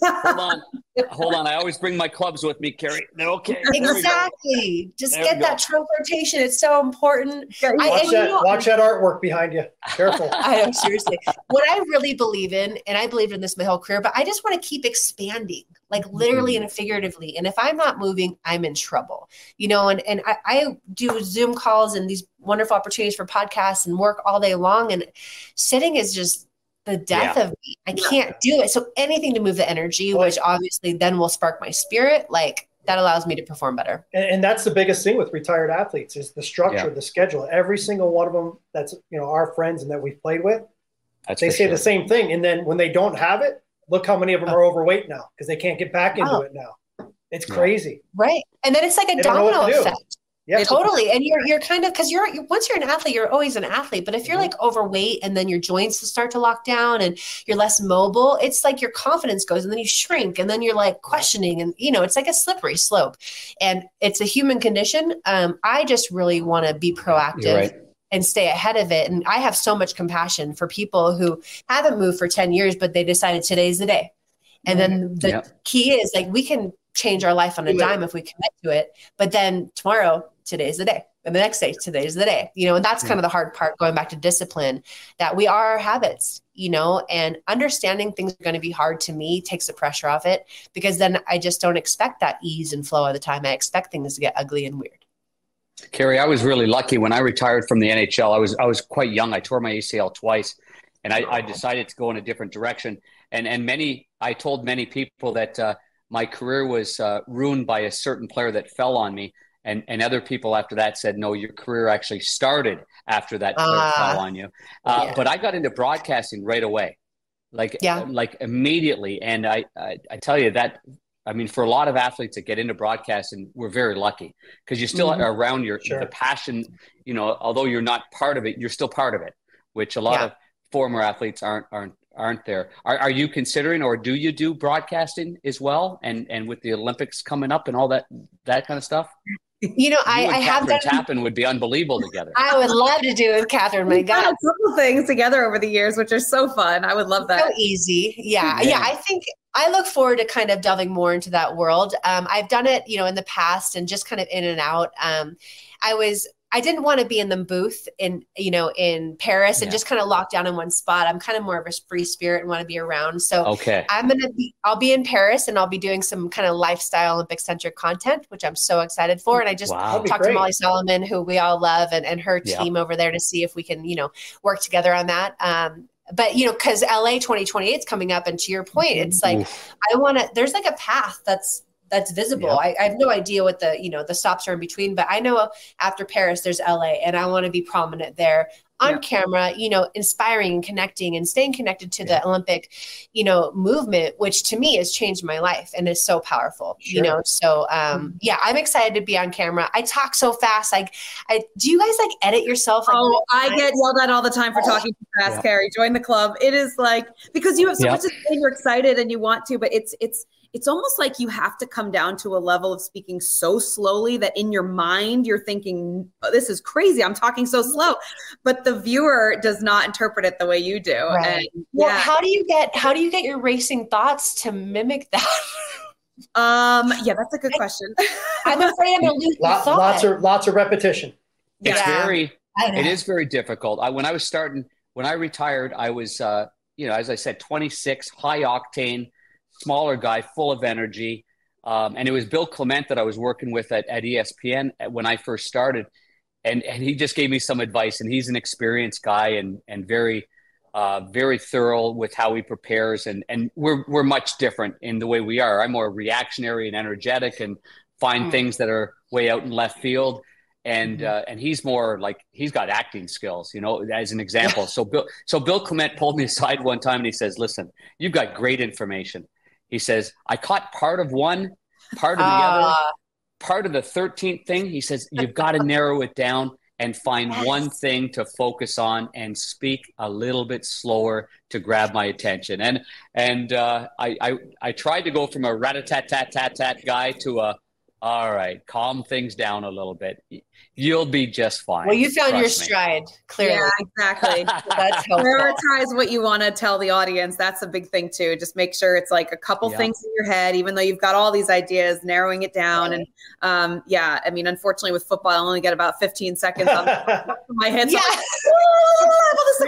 Hold on. Hold on. I always bring my clubs with me, Kerri. They're okay. Exactly. Just there get that trunk rotation. It's so important. Watch, I, that, you know, watch that artwork behind you. Careful. I know, seriously. what I really believe in, and I believed in this my whole career, but I just want to keep expanding like literally mm-hmm. and figuratively. And if I'm not moving, I'm in trouble, you know, and, and I, I do Zoom calls and these wonderful opportunities for podcasts and work all day long. And sitting is just the death yeah. of me. I can't do it. So anything to move the energy, which obviously then will spark my spirit, like that allows me to perform better. And, and that's the biggest thing with retired athletes is the structure, yeah. the schedule. Every single one of them that's you know our friends and that we've played with, that's they say sure. the same thing. And then when they don't have it, look how many of them oh. are overweight now because they can't get back into oh. it now. It's crazy. Right. And then it's like a they domino effect. Yeah, totally. And you're you're kind of because you're, you're, once you're an athlete, you're always an athlete. But if you're mm-hmm. like overweight and then your joints start to lock down and you're less mobile, it's like your confidence goes and then you shrink and then you're like questioning and you know it's like a slippery slope. And it's a human condition. Um, I just really want to be proactive. And stay ahead of it. And I have so much compassion for people who haven't moved for 10 years, but they decided today's the day. And then the yep. key is like we can change our life on a dime if we commit to it. But then tomorrow, today's the day. And the next day, today's the day. You know, and that's kind of the hard part going back to discipline that we are our habits, you know, and understanding things are going to be hard to me takes the pressure off it because then I just don't expect that ease and flow all the time. I expect things to get ugly and weird. Kerri, I was really lucky when I retired from the NHL. I was I was quite young. I tore my ACL twice, and I, I decided to go in a different direction. And and many I told many people that uh, my career was uh, ruined by a certain player that fell on me. And, and other people after that said, no, your career actually started after that player uh, fell on you. Uh, yeah. But I got into broadcasting right away, like yeah. like immediately. And I, I, I tell you that I mean, for a lot of athletes that get into broadcasting, we're very lucky because you're still mm-hmm. around your sure. the passion. You know, although you're not part of it, you're still part of it, which a lot yeah. of former athletes aren't aren't aren't there. Are, are you considering, or do you do broadcasting as well? And and with the Olympics coming up and all that that kind of stuff. You know, I, I have done. Tappen would be unbelievable together. I would love to do it with Kathryn. My God, a couple things together over the years, which are so fun. I would love that. So easy, yeah, yeah. I think I look forward to kind of delving more into that world. Um, I've done it, you know, in the past and just kind of in and out. Um, I was I didn't want to be in the booth in you know in Paris and yeah. just kind of locked down in one spot. I'm kind of more of a free spirit and want to be around. So okay, I'm gonna be I'll be in Paris and I'll be doing some kind of lifestyle Olympic centric content, which I'm so excited for. And I just wow. talked to Molly Solomon, who we all love, and, and her team yeah. over there to see if we can you know work together on that. Um, but you know because la 2028 is coming up and to your point it's like Oof. i want to there's like a path that's that's visible I, I, have no idea what the you know the stops are in between but i know after paris there's la and i want to be prominent there on yeah. camera, you know, inspiring and connecting and staying connected to yeah. the Olympic, you know, movement, which to me has changed my life and is so powerful, sure. you know. So um mm-hmm. yeah, I'm excited to be on camera. I talk so fast. Like I do you guys like edit yourself? Like, oh, I get yelled at all the time for oh. talking too fast, yeah. Kerri. Join the club. It is like because you have so much to say, you're excited and you want to, but it's it's it's almost like you have to come down to a level of speaking so slowly that in your mind you're thinking, oh, this is crazy. I'm talking so slow. But the viewer does not interpret it the way you do. Right. And, well, yeah. how do you get how do you get your racing thoughts to mimic that? um, yeah, that's a good question. I'm afraid I'm gonna lose Lot, Lots of lots of repetition. It's yeah. very it is very difficult. I, when I was starting, when I retired, I was, uh, you know, as I said, 26, high octane, smaller guy, full of energy. Um, and it was Bill Clement that I was working with at, at ESPN when I first started. And, and he just gave me some advice. And he's an experienced guy and, and very, uh, very thorough with how he prepares. And, and we're, we're much different in the way we are. I'm more reactionary and energetic and find mm. things that are way out in left field and mm-hmm. uh, and he's more like he's got acting skills, you know, as an example. so Bill, so Bill Clement pulled me aside one time and he says, "Listen, you've got great information." He says, "I caught part of one, part of the uh, other, part of the thirteenth thing." He says, "You've got to narrow it down." And find yes. one thing to focus on, and speak a little bit slower to grab my attention. And and uh, I, I I tried to go from a rat a tat tat tat tat guy to a all right, calm things down a little bit. You'll be just fine. Well, you found your stride, me. clearly. Yeah, exactly. That's helpful. Prioritize what you want to tell the audience. That's a big thing too. Just make sure it's like a couple yeah. things in your head, even though you've got all these ideas, narrowing it down. Right. And um, yeah, I mean, unfortunately, with football, I only get about 15 seconds on my head. So yeah.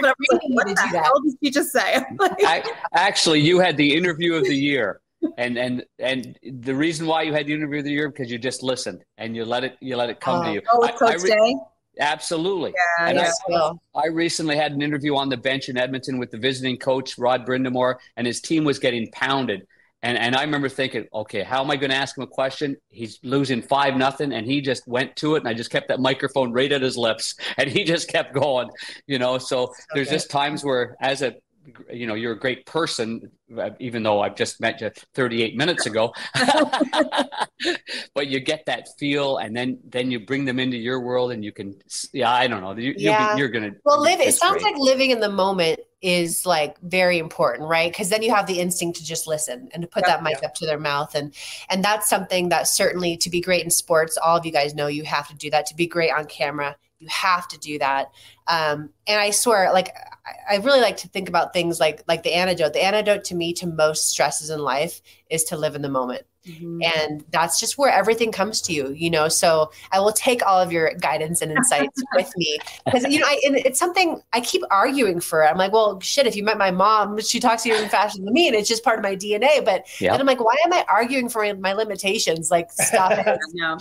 Like, what the hell did you just say? Actually, you had the interview of the year and and and the reason why you had the interview of the year because you just listened and you let it you let it come to oh. you. Oh, Coach I, I re- Day. Absolutely. Yeah, and I, I, recently had an interview on the bench in Edmonton with the visiting coach, Rod Brind'Amour, and his team was getting pounded. And, and I remember thinking, okay, how am I going to ask him a question? He's losing five nothing, and he just went to it, and I just kept that microphone right at his lips, and he just kept going, you know. So okay. there's just times where, as a you know you're a great person uh, even though i've just met you 38 minutes ago but you get that feel and then then you bring them into your world and you can yeah i don't know you, yeah. you are gonna well live it sounds great. like living in the moment is like very important right because then you have the instinct to just listen and to put that mic yeah. up to their mouth and and that's something that certainly to be great in sports all of you guys know you have to do that to be great on camera you have to do that um, and i swear like I, I really like to think about things like like the antidote. The antidote to me to most stresses in life is to live in the moment. Mm-hmm. and that's just where everything comes to you you know? So i will take all of your guidance and insights with me because you know I, it's something i keep arguing for. I'm like well shit if you met my mom she talks to you in fashion than me and it's just part of my dna but yeah. then i'm like why am i arguing for my, my limitations? Like stop it. Yeah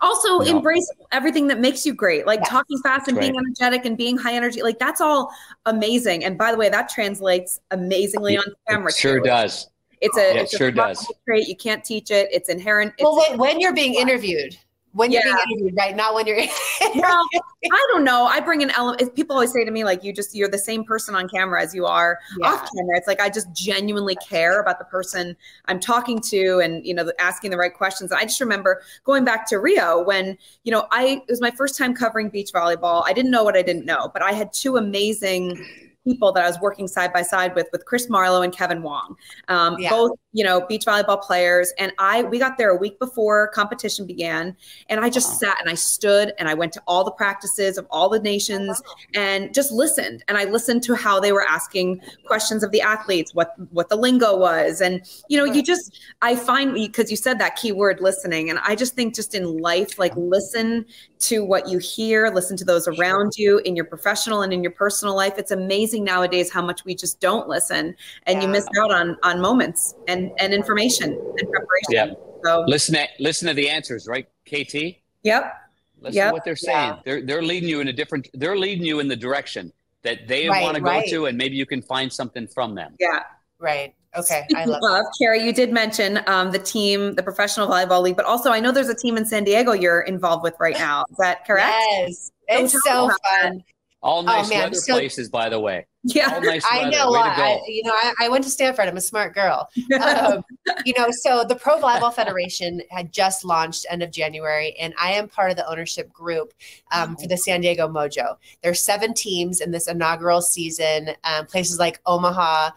also no. embrace everything that makes you great like yes. talking fast and being energetic and being high energy like that's all amazing. And by the way that translates amazingly on camera it sure too. does. It's a yeah, it's it sure does. trait you can't teach it. It's inherent. It's well wait, when you're being interviewed when you're being interviewed, right? Not when you're. well, I don't know. I bring an element. People always say to me, like, you just you're the same person on camera as you are yeah. off camera. It's like I just genuinely care about the person I'm talking to, and you know, asking the right questions. And I just remember going back to Rio when you know I it was my first time covering beach volleyball. I didn't know what I didn't know, but I had two amazing people that I was working side by side with, with Chris Marlowe and Kevin Wong, um, yeah. both you know beach volleyball players. And I we got there a week before competition began, and I just wow. sat and I stood and I went to all the practices of all the nations and just listened. And I listened to how they were asking questions of the athletes, what what the lingo was, and you know you just I find because you said that keyword listening, and I just think just in life like listen to what you hear, listen to those around you in your professional and in your personal life. It's amazing nowadays how much we just don't listen and yeah. you miss out on on moments and and information and preparation. Yeah. So listen to listen to the answers, right, KT? Yep. Listen yep. to what they're saying. Yeah. They're they're leading you in a different they're leading you in the direction that they right, want to right. go to and maybe you can find something from them. Yeah. Right. Okay. I love, love Kerri, you did mention um, the team, the Professional Volleyball League, but also I know there's a team in San Diego you're involved with right now. Is that correct? Yes. It's so fun. That. All nice oh, weather so, places, by the way. Yeah, nice I know. I, you know, I, I, went to Stanford. I'm a smart girl. Um, you know, so the Pro Volleyball Federation had just launched end of January, and I am part of the ownership group um, for the San Diego Mojo. There's seven teams in this inaugural season. Um, places like Omaha,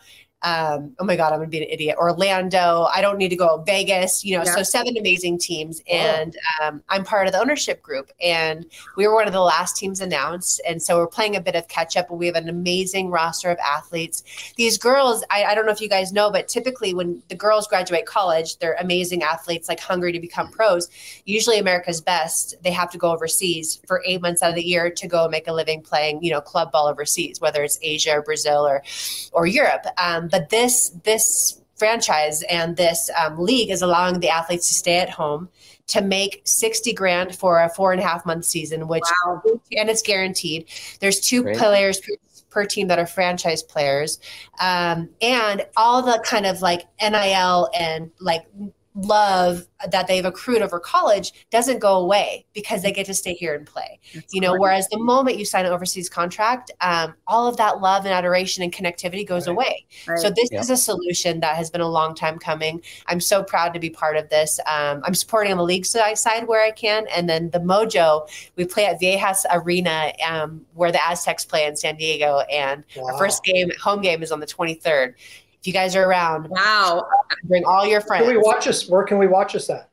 um, oh my God, I'm gonna be an idiot. Orlando. I don't need to go Vegas. You know, yeah. so seven amazing teams, and um, I'm part of the ownership group, and we were one of the last teams announced, and so we're playing a bit of catch up. But we have an amazing roster of athletes. These girls, I, I don't know if you guys know, but typically when the girls graduate college, they're amazing athletes, like hungry to become pros. Usually, America's best. They have to go overseas for eight months out of the year to go make a living playing, you know, club ball overseas, whether it's Asia or Brazil or or Europe. Um, but this this franchise and this um, league is allowing the athletes to stay at home to make 60 grand for a four and a half month season, which wow. and it's guaranteed. There's two Great. players per, per, team that are franchise players, um, and all the kind of like NIL and like love that they've accrued over college doesn't go away because they get to stay here and play. That's you know, great. whereas the moment you sign an overseas contract, um, all of that love and adoration and connectivity goes right. away. Right. So this yep. is a solution that has been a long time coming. I'm so proud to be part of this. Um, I'm supporting on the league side where I can, and then the Mojo. We play at Viejas Arena um, where the Aztecs play in San Diego, and wow. our first game, home game, is on the 23rd. If you guys are around, wow, bring all your friends. Can we watch us? Where can we watch us at?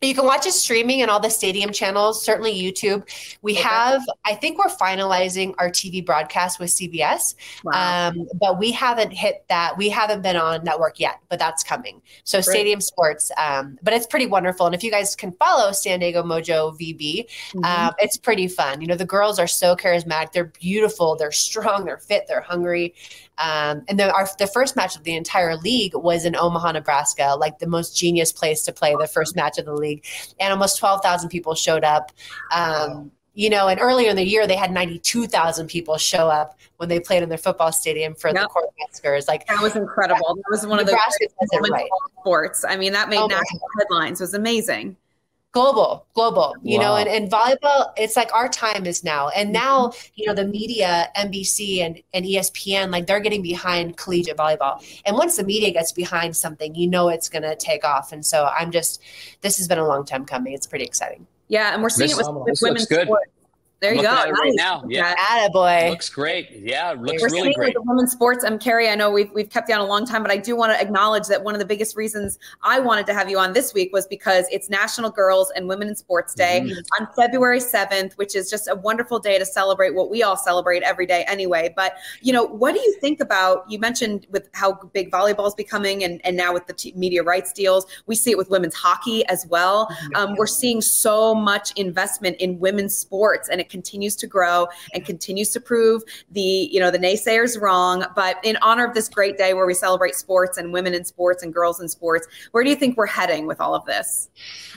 You can watch us streaming and all the stadium channels, certainly YouTube. We okay. have, I think we're finalizing our TV broadcast with CBS, wow. um, but we haven't hit that. We haven't been on network yet, but that's coming. So Great. Stadium Sports, um, but it's pretty wonderful. And if you guys can follow San Diego Mojo VB, mm-hmm. um, it's pretty fun. You know, the girls are so charismatic. They're beautiful. They're strong. They're fit. They're hungry. Um, and the, our, the first match of the entire league was in Omaha, Nebraska, like the most genius place to play the first match of the league. And almost 12,000 people showed up. Um, you know, and earlier in the year, they had 92,000 people show up when they played in their football stadium for yep. the Cornhuskers. Like that was incredible. That was one Nebraska of the right. sports. I mean, that made oh national headlines. It was amazing global global you wow. know and, and volleyball it's like our time is now. And now you know the media nbc and, and espn like they're getting behind collegiate volleyball. And once the media gets behind something you know it's going to take off. And so i'm just this has been a long time coming. It's pretty exciting. Yeah and we're seeing this, it with, with women's sports there you go. Nice. right now. Yeah. Attaboy. Looks great. Yeah. Looks We're really great. With the women's sports. I'm Kerri. I know we've, we've kept you on a long time, but I do want to acknowledge that one of the biggest reasons I wanted to have you on this week was because it's National Girls and Women in Sports Day mm-hmm. on February 7th, which is just a wonderful day to celebrate what we all celebrate every day anyway. But, you know, what do you think about, you mentioned with how big volleyball is becoming and, and now with the t- media rights deals, we see it with women's hockey as well. Mm-hmm. Um, we're seeing so much investment in women's sports and it continues to grow and continues to prove the you know the naysayers wrong. But in honor of this great day where we celebrate sports and women in sports and girls in sports, where do you think we're heading with all of this?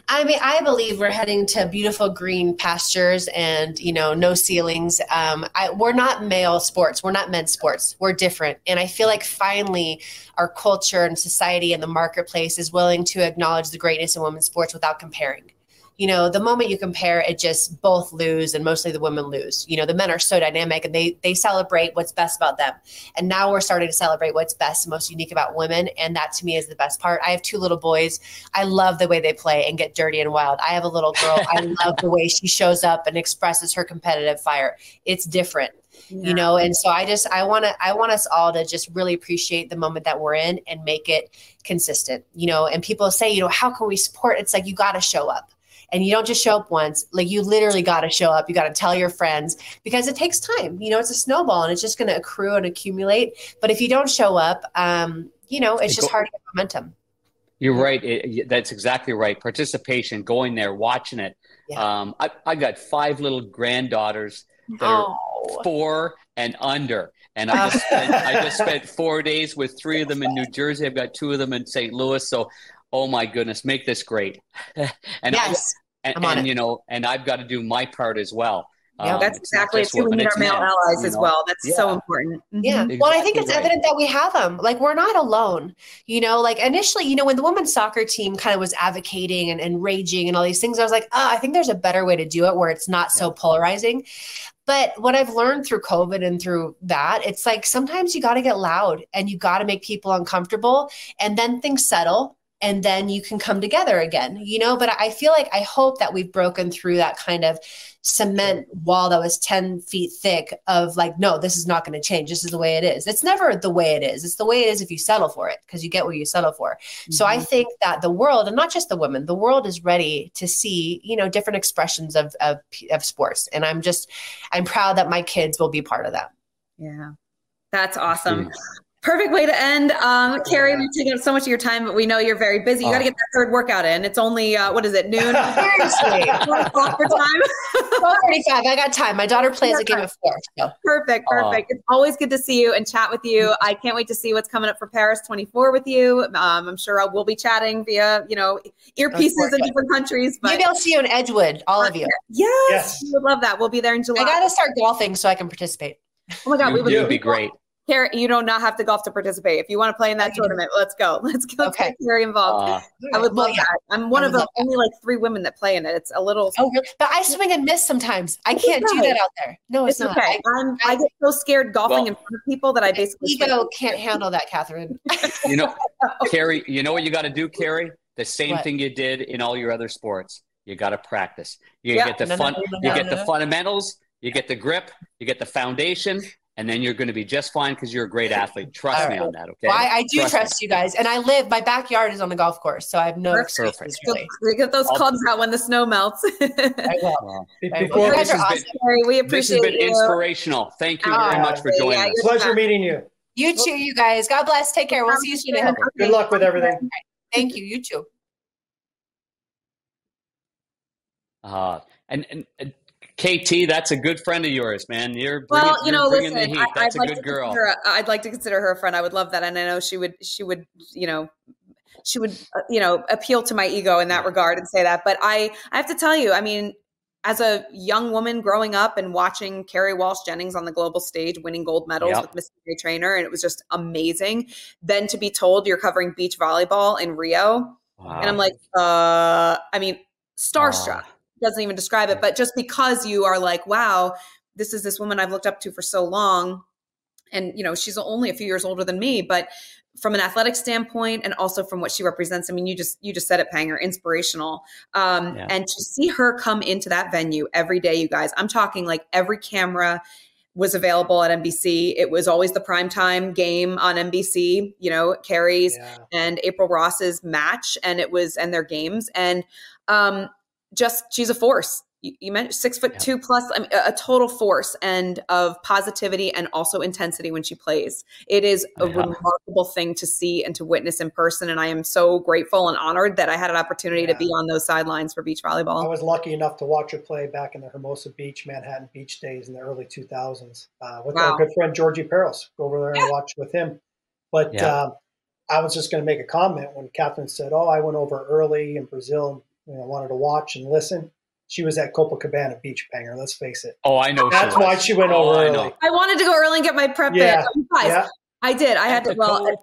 I mean, I believe we're heading to beautiful green pastures and you know no ceilings. Um, I, we're not male sports. We're not men's sports. We're different, and I feel like finally our culture and society and the marketplace is willing to acknowledge the greatness in women's sports without comparing you know, the moment you compare, it just both lose and mostly the women lose. You know, the men are so dynamic and they they celebrate what's best about them. And now we're starting to celebrate what's best and most unique about women. And that to me is the best part. I have two little boys. I love the way they play and get dirty and wild. I have a little girl. I love the way she shows up and expresses her competitive fire. It's different. Yeah. you know and so i just i want to i want us all to just really appreciate the moment that we're in and make it consistent you know and people say you know how can we support it's like you got to show up and you don't just show up once like you literally got to show up you got to tell your friends because it takes time you know it's a snowball and it's just going to accrue and accumulate but if you don't show up um, you know it's just hard to get momentum you're right it, that's exactly right participation going there watching it yeah. um, I, I got five little granddaughters that oh. are four and under and I just, spent, I just spent four days with three of them in New Jersey. I've got two of them in St. Louis. So oh my goodness, make this great. and yes, I, and, and you know, and I've got to do my part as well. Yeah, um, that's exactly it. We need our male allies as know? well. That's yeah. so important. Mm-hmm. Yeah. Exactly well, I think it's right. evident that we have them. Like we're not alone. You know, like initially, you know, when the women's soccer team kind of was advocating and, and raging and all these things, I was like, oh, I think there's a better way to do it where it's not so polarizing. But what I've learned through COVID and through that, it's like sometimes you got to get loud and you got to make people uncomfortable and then things settle and then you can come together again, you know. But I feel like I hope that we've broken through that kind of cement wall that was 10 feet thick of like, no, this is not going to change. This is the way it is. It's never the way it is. It's the way it is if you settle for it because you get what you settle for. Mm-hmm. So I mm-hmm. think that the world, and not just the women, the world is ready to see, you know, different expressions of, of, of sports. And I'm just, I'm proud that my kids will be part of that. Yeah. That's awesome. Perfect way to end. Um, Kerri, we've taken up so much of your time, but we know you're very busy. You got to get that third workout in. It's only, uh, what is it, noon? Seriously. for time? 1235. I got time. My daughter plays a game of four. So. Perfect. Perfect. It's always good to see you and chat with you. I can't wait to see what's coming up for Paris 24 with you. Um, I'm sure I will be chatting via, you know, earpieces in different countries. But... Maybe I'll see you in Edgewood, all of you. Yes. yes. We would love that. We'll be there in July. I got to start golfing so I can participate. Oh my God. You, we would, it would be great. Kerri, you do not have to golf to participate. If you want to play in that tournament, let's go. Let's go. Okay. Get Kerri involved. Uh, I would love that. I'm one of the only like three women that play in it. It's a little. Oh, really? But I swing and miss sometimes. I can't okay. do that out there. No, it's, it's not. okay. I, I'm, I get so scared golfing well, in front of people that I basically ego can't handle that, Kathryn. you know, Kerri. You know what you got to do, Kerri? The same what? thing you did in all your other sports. You got to practice. You get the no, fun. No, no, you get the fundamentals. You get the grip. You get the foundation and then you're going to be just fine because you're a great athlete. Trust right. me on that. Okay. Well, I, I, do trust, trust you guys, and I live. My backyard is on the golf course, so I have no Perfect. excuses. Really. We get those clubs out when the snow melts. I will. Before, this has awesome. been, we appreciate this has been you. inspirational. Thank you very much for joining yeah, us. Pleasure meeting you. You too, you guys. God bless. Take care. We'll see you soon. Good luck with everything. Thank you. You too. Uh, and, and, and KT, that's a good friend of yours, man. You're bringing, well, you know, listen, I, that's would a like good girl. Her, I'd like to consider her a friend. I would love that, and I know she would. She would, you know, she would, uh, you know, appeal to my ego in that regard and say that. But I, I have to tell you, I mean, as a young woman growing up and watching Kerri Walsh Jennings on the global stage winning gold medals yep. with Miss Trainer, and it was just amazing. Then to be told you're covering beach volleyball in Rio, wow. and I'm like, uh, I mean, starstruck. Wow doesn't even describe it, but just because you are like, wow, this is this woman I've looked up to for so long. And, you know, she's only a few years older than me, but from an athletic standpoint and also from what she represents, I mean, you just, you just said it, Panger, inspirational. Um, yeah. and to see her come into that venue every day, you guys, I'm talking like every camera was available at NBC. It was always the primetime game on NBC, you know, Kerri's yeah. and April Ross's match and it was and their games. And um, just she's a force. You, you mentioned six foot yeah. two plus, I mean, a total force and of positivity and also intensity when she plays. It is a yeah. remarkable thing to see and to witness in person. And I am so grateful and honored that I had an opportunity yeah. to be on those sidelines for beach volleyball. I was lucky enough to watch her play back in the Hermosa Beach, Manhattan Beach days in the early 2000s uh, with wow. our good friend Georgie Peros. Go over there and watch with him. But uh, I was just going to make a comment when Kathryn said, "Oh, I went over early in Brazil you know, wanted to watch and listen. She was at Copacabana Beach Panger. Let's face it. Oh, I know. That's she why she went oh, over I early. I wanted to go early and get my prep yeah. in. Yeah. I did. I had to. Well,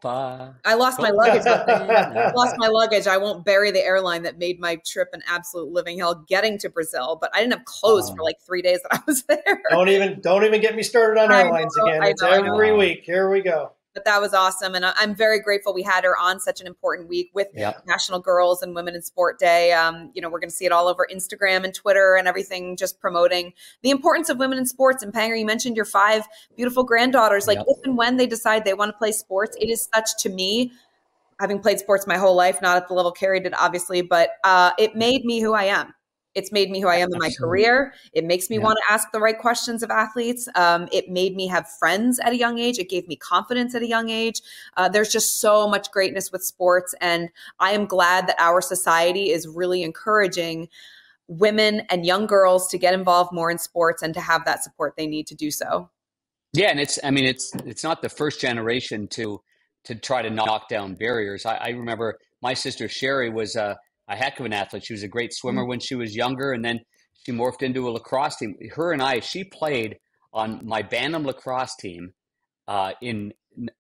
I lost my luggage. I lost my luggage. I won't bury the airline that made my trip an absolute living hell getting to Brazil. But I didn't have clothes um, for like three days that I was there. Don't even don't even get me started on airlines know, again. It's every week. Here we go but that was awesome. And I'm very grateful we had her on such an important week with yep. National Girls and Women in Sport Day. Um, you know, we're going to see it all over Instagram and Twitter and everything, just promoting the importance of women in sports. And Panger, you mentioned your five beautiful granddaughters. Like, yep. if and when they decide they want to play sports, it is such to me, having played sports my whole life, not at the level Kerri did, obviously, but uh, it made me who I am it's made me who I am in my career. It makes me yeah. want to ask the right questions of athletes. Um, it made me have friends at a young age. It gave me confidence at a young age. Uh, there's just so much greatness with sports. And I am glad that our society is really encouraging women and young girls to get involved more in sports and to have that support they need to do so. Yeah. And it's, I mean, it's, it's not the first generation to, to try to knock down barriers. I, I remember my sister Sherry was, uh, a heck of an athlete. She was a great swimmer mm-hmm. when she was younger, and then she morphed into a lacrosse team. Her and I, she played on my Bantam lacrosse team uh, in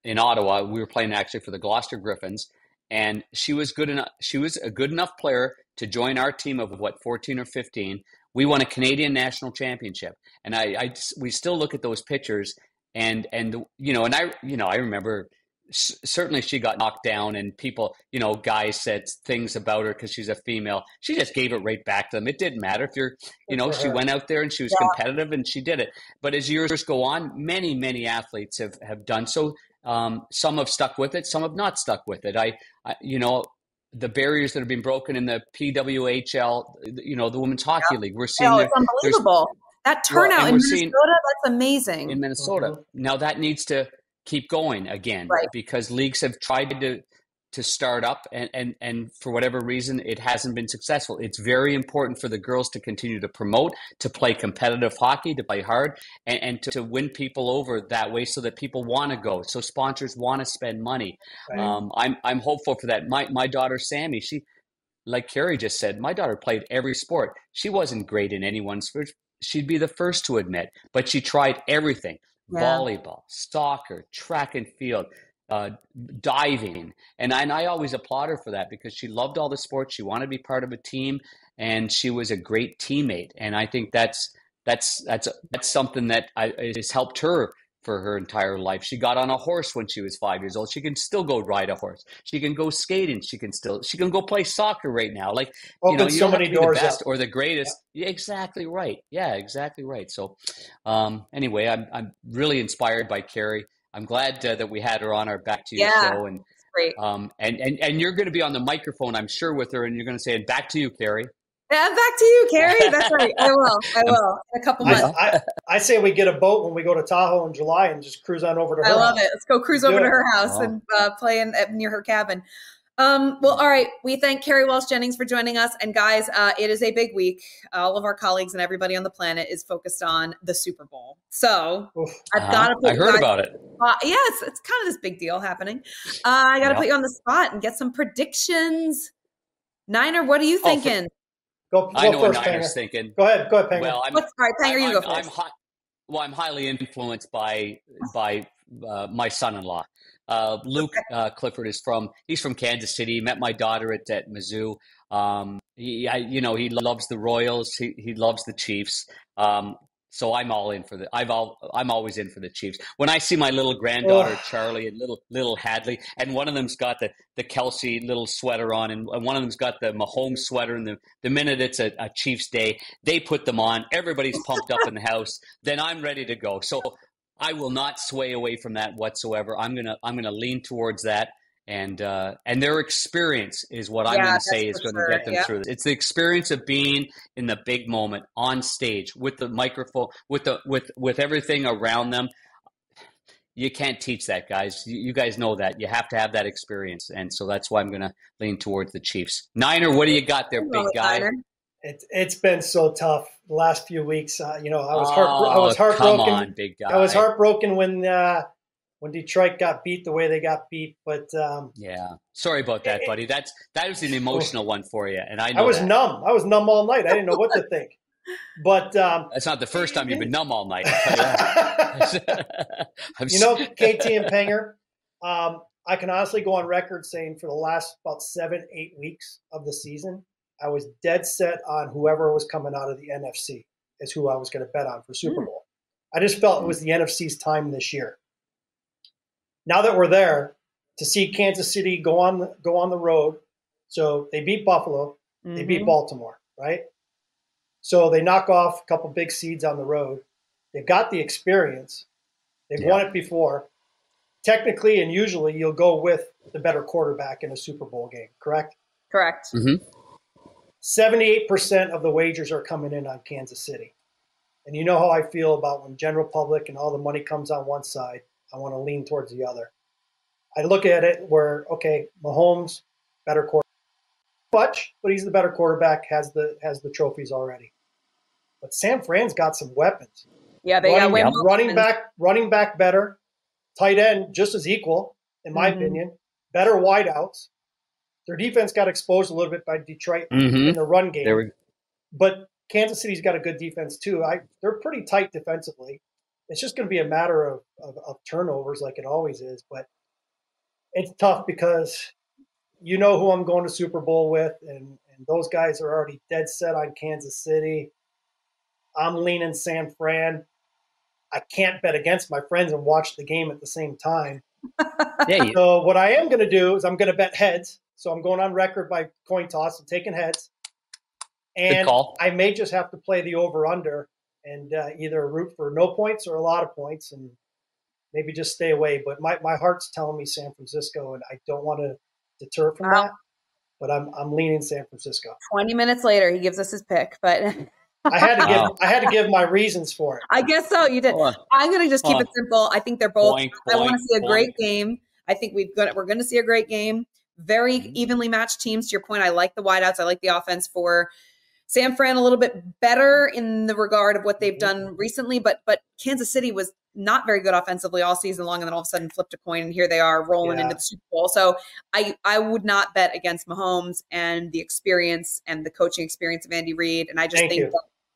in Ottawa. We were playing actually for the Gloucester Griffins, and she was good enough. She was a good enough player to join our team of what fourteen or fifteen. We won a Canadian national championship, and I, I we still look at those pictures and and you know, and I you know I remember certainly she got knocked down and people you know guys said things about her because she's a female. She just gave it right back to them. It didn't matter if you're you know she went out there and she was yeah. competitive and she did it. But as years go on many many athletes have have done so. Um, some have stuck with it some have not stuck with it. I, I, you know the barriers that have been broken in the pwhl you know the women's hockey yeah. league we're seeing oh, it's unbelievable. That turnout well, in minnesota that's amazing. in minnesota. Mm-hmm. now that needs to keep going again right. because leagues have tried to to start up and, and and for whatever reason it hasn't been successful. It's very important for the girls to continue to promote to play competitive hockey to play hard and, and to, to win people over that way so that people want to go so sponsors want to spend money. Right. um, I'm, I'm hopeful for that. My, my daughter sammy she like Kerri just said my daughter played every sport. She wasn't great in anyone's she'd be the first to admit but she tried everything yeah. volleyball, soccer, track and field, uh, diving. And I, and I always applaud her for that because she loved all the sports. She wanted to be part of a team and she was a great teammate. And I think that's, that's, that's, that's something that I, has helped her for her entire life. She got on a horse when she was five years old. She can still go ride a horse. She can go skating. She can still she can go play soccer right now. Like Open you know, you so many doors the best or the greatest. Yeah. exactly right. Yeah, exactly right. So, um, anyway, I'm I'm really inspired by Kerri. I'm glad uh, that we had her on our back to you yeah, show and. Great. Um, and, and and you're going to be on the microphone, I'm sure, with her, and you're going to say, "And back to you, Kerri." Yeah, back to you, Kerri. That's right. I will. I will. In a couple months. I, I, I, say we get a boat when we go to Tahoe in July and just cruise on over to her. I love house. it. Let's go cruise over to her house and uh, play in, near her cabin. Um, well, all right. We thank Kerri Walsh Jennings for joining us. And guys, uh, it is a big week. All of our colleagues and everybody on the planet is focused on the Super Bowl. So Oof. I've uh-huh. got to. Put I heard about it. Uh, yeah, it's, it's kind of this big deal happening. Uh, I got to yep. put you on the spot and get some predictions. Niner, what are you thinking? Go, go I know first, what Niner's thinking. Go ahead. Go ahead, Panger. Well, I'm, What's, all right, Panger, you go 1st hi- well, I'm highly influenced by by uh, my son-in-law. Uh, Luke uh, Clifford is from he's from Kansas City. He met my daughter at, at Mizzou. Um, he, I, you know, he loves the Royals. He, he loves the Chiefs. Um, so I'm all in for the. I've all. I'm always in for the Chiefs. When I see my little granddaughter. Charlie and little little Hadley, and one of them's got the the Kelce little sweater on, and one of them's got the Mahomes sweater, and the the minute it's a, a Chiefs day, they put them on. Everybody's pumped up in the house. Then I'm ready to go. So I will not sway away from that whatsoever. I'm gonna I'm gonna lean towards that and uh, and their experience is what I'm going to say is going to get them yeah. through. It's the experience of being in the big moment on stage with the microphone, with the with with everything around them. You can't teach that, guys. You, you guys know that. You have to have that experience, and so that's why I'm going to lean towards the Chiefs. Niner, what do you got there, big guy? It, it's been so tough the last few weeks. Uh, you know, I was heart, oh, I was heartbroken. Come on, big guy. I was heartbroken when uh, when Detroit got beat the way they got beat. But um, yeah, sorry about that, buddy. That's that was an emotional one for you, and I I was that. numb. I was numb all night. I didn't know what to think. But um, that's not the first time you've been numb all night. you know, KT and Panger. Um, I can honestly go on record saying for the last about seven, eight weeks of the season, I was dead set on whoever was coming out of the NFC is who I was going to bet on for Super hmm. Bowl. I just felt it was the NFC's time this year now that we're there, to see Kansas City go on go on the road, so they beat Buffalo, mm-hmm. they beat mm-hmm. Baltimore, right? So they knock off a couple big seeds on the road. They've got the experience. They've yeah. won it before. Technically and usually, you'll go with the better quarterback in a Super Bowl game, correct? Correct. Mm-hmm. 78% of the wagers are coming in on Kansas City. And you know how I feel about when general public and all the money comes on one side I want to lean towards the other. I look at it where okay, Mahomes better quarterback, much, but he's the better quarterback. Has the has the trophies already. But San Fran's got some weapons. Yeah, they running, got running back, running back better, tight end just as equal in my mm-hmm. opinion. Better wideouts. Their defense got exposed a little bit by Detroit mm-hmm. in the run game. we- But Kansas City's got a good defense too. I they're pretty tight defensively it's just going to be a matter of, of, of turnovers like it always is. But it's tough because you know who I'm going to Super Bowl with, and, and those guys are already dead set on Kansas City. I'm leaning San Fran. I can't bet against my friends and watch the game at the same time. yeah. So what I am going to do is I'm going to bet heads. So I'm going on record by coin toss and taking heads. And I may just have to play the over under and uh, either root for no points or a lot of points and maybe just stay away. But my, my heart's telling me San Francisco, and I don't want to deter from wow. that. But I'm I'm leaning San Francisco. Twenty minutes later, he gives us his pick, but I had to give wow. I had to give my reasons for it. I guess so. You did. I'm going to just keep it simple. I think they're both. Boink, I want to see a boink. great game. I think we've got we're going to see a great game. Very mm-hmm. evenly matched teams. To your point, I like the wideouts. I like the offense for San Fran a little bit better in the regard of what they've mm-hmm. done recently, but but Kansas City was not very good offensively all season long, and then all of a sudden flipped a coin, and here they are rolling yeah. into the Super Bowl. So I I would not bet against Mahomes and the experience and the coaching experience of Andy Reid, and I just Thank think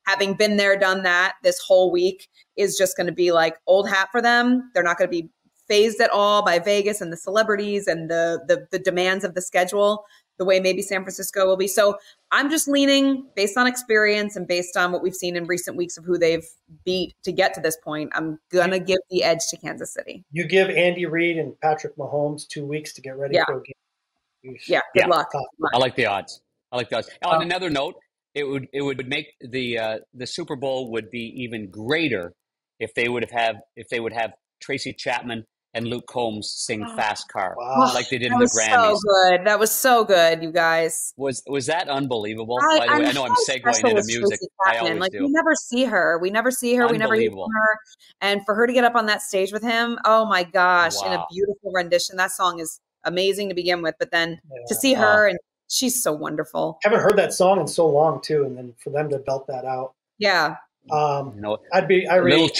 having been there, done that this whole week is just going to be like old hat for them. They're not going to be phased at all by Vegas and the celebrities and the, the the demands of the schedule the way maybe San Francisco will be. So I'm just leaning based on experience and based on what we've seen in recent weeks of who they've beat to get to this point. I'm gonna give the edge to Kansas City. You give Andy Reid and Patrick Mahomes two weeks to get ready yeah. for a game. Yeah, good yeah. luck. I like the odds. I like the odds. On um, another note, it would it would make the uh, the Super Bowl would be even greater if they would have, have if they would have Tracy Chapman and Luke Combs sing oh, "Fast Car" wow. like they did in the Grammys. So good. That was so good, you guys. Was was that unbelievable? I, By the way, I know I'm segueing into music. I always like do. we never see her. We never see her. We never hear her. And for her to get up on that stage with him, oh my gosh! Wow. In a beautiful rendition. That song is amazing to begin with. But then yeah. to see her and she's so wonderful. I haven't heard that song in so long too, and then for them to belt that out. Yeah. Um, you know, I'd be. I really.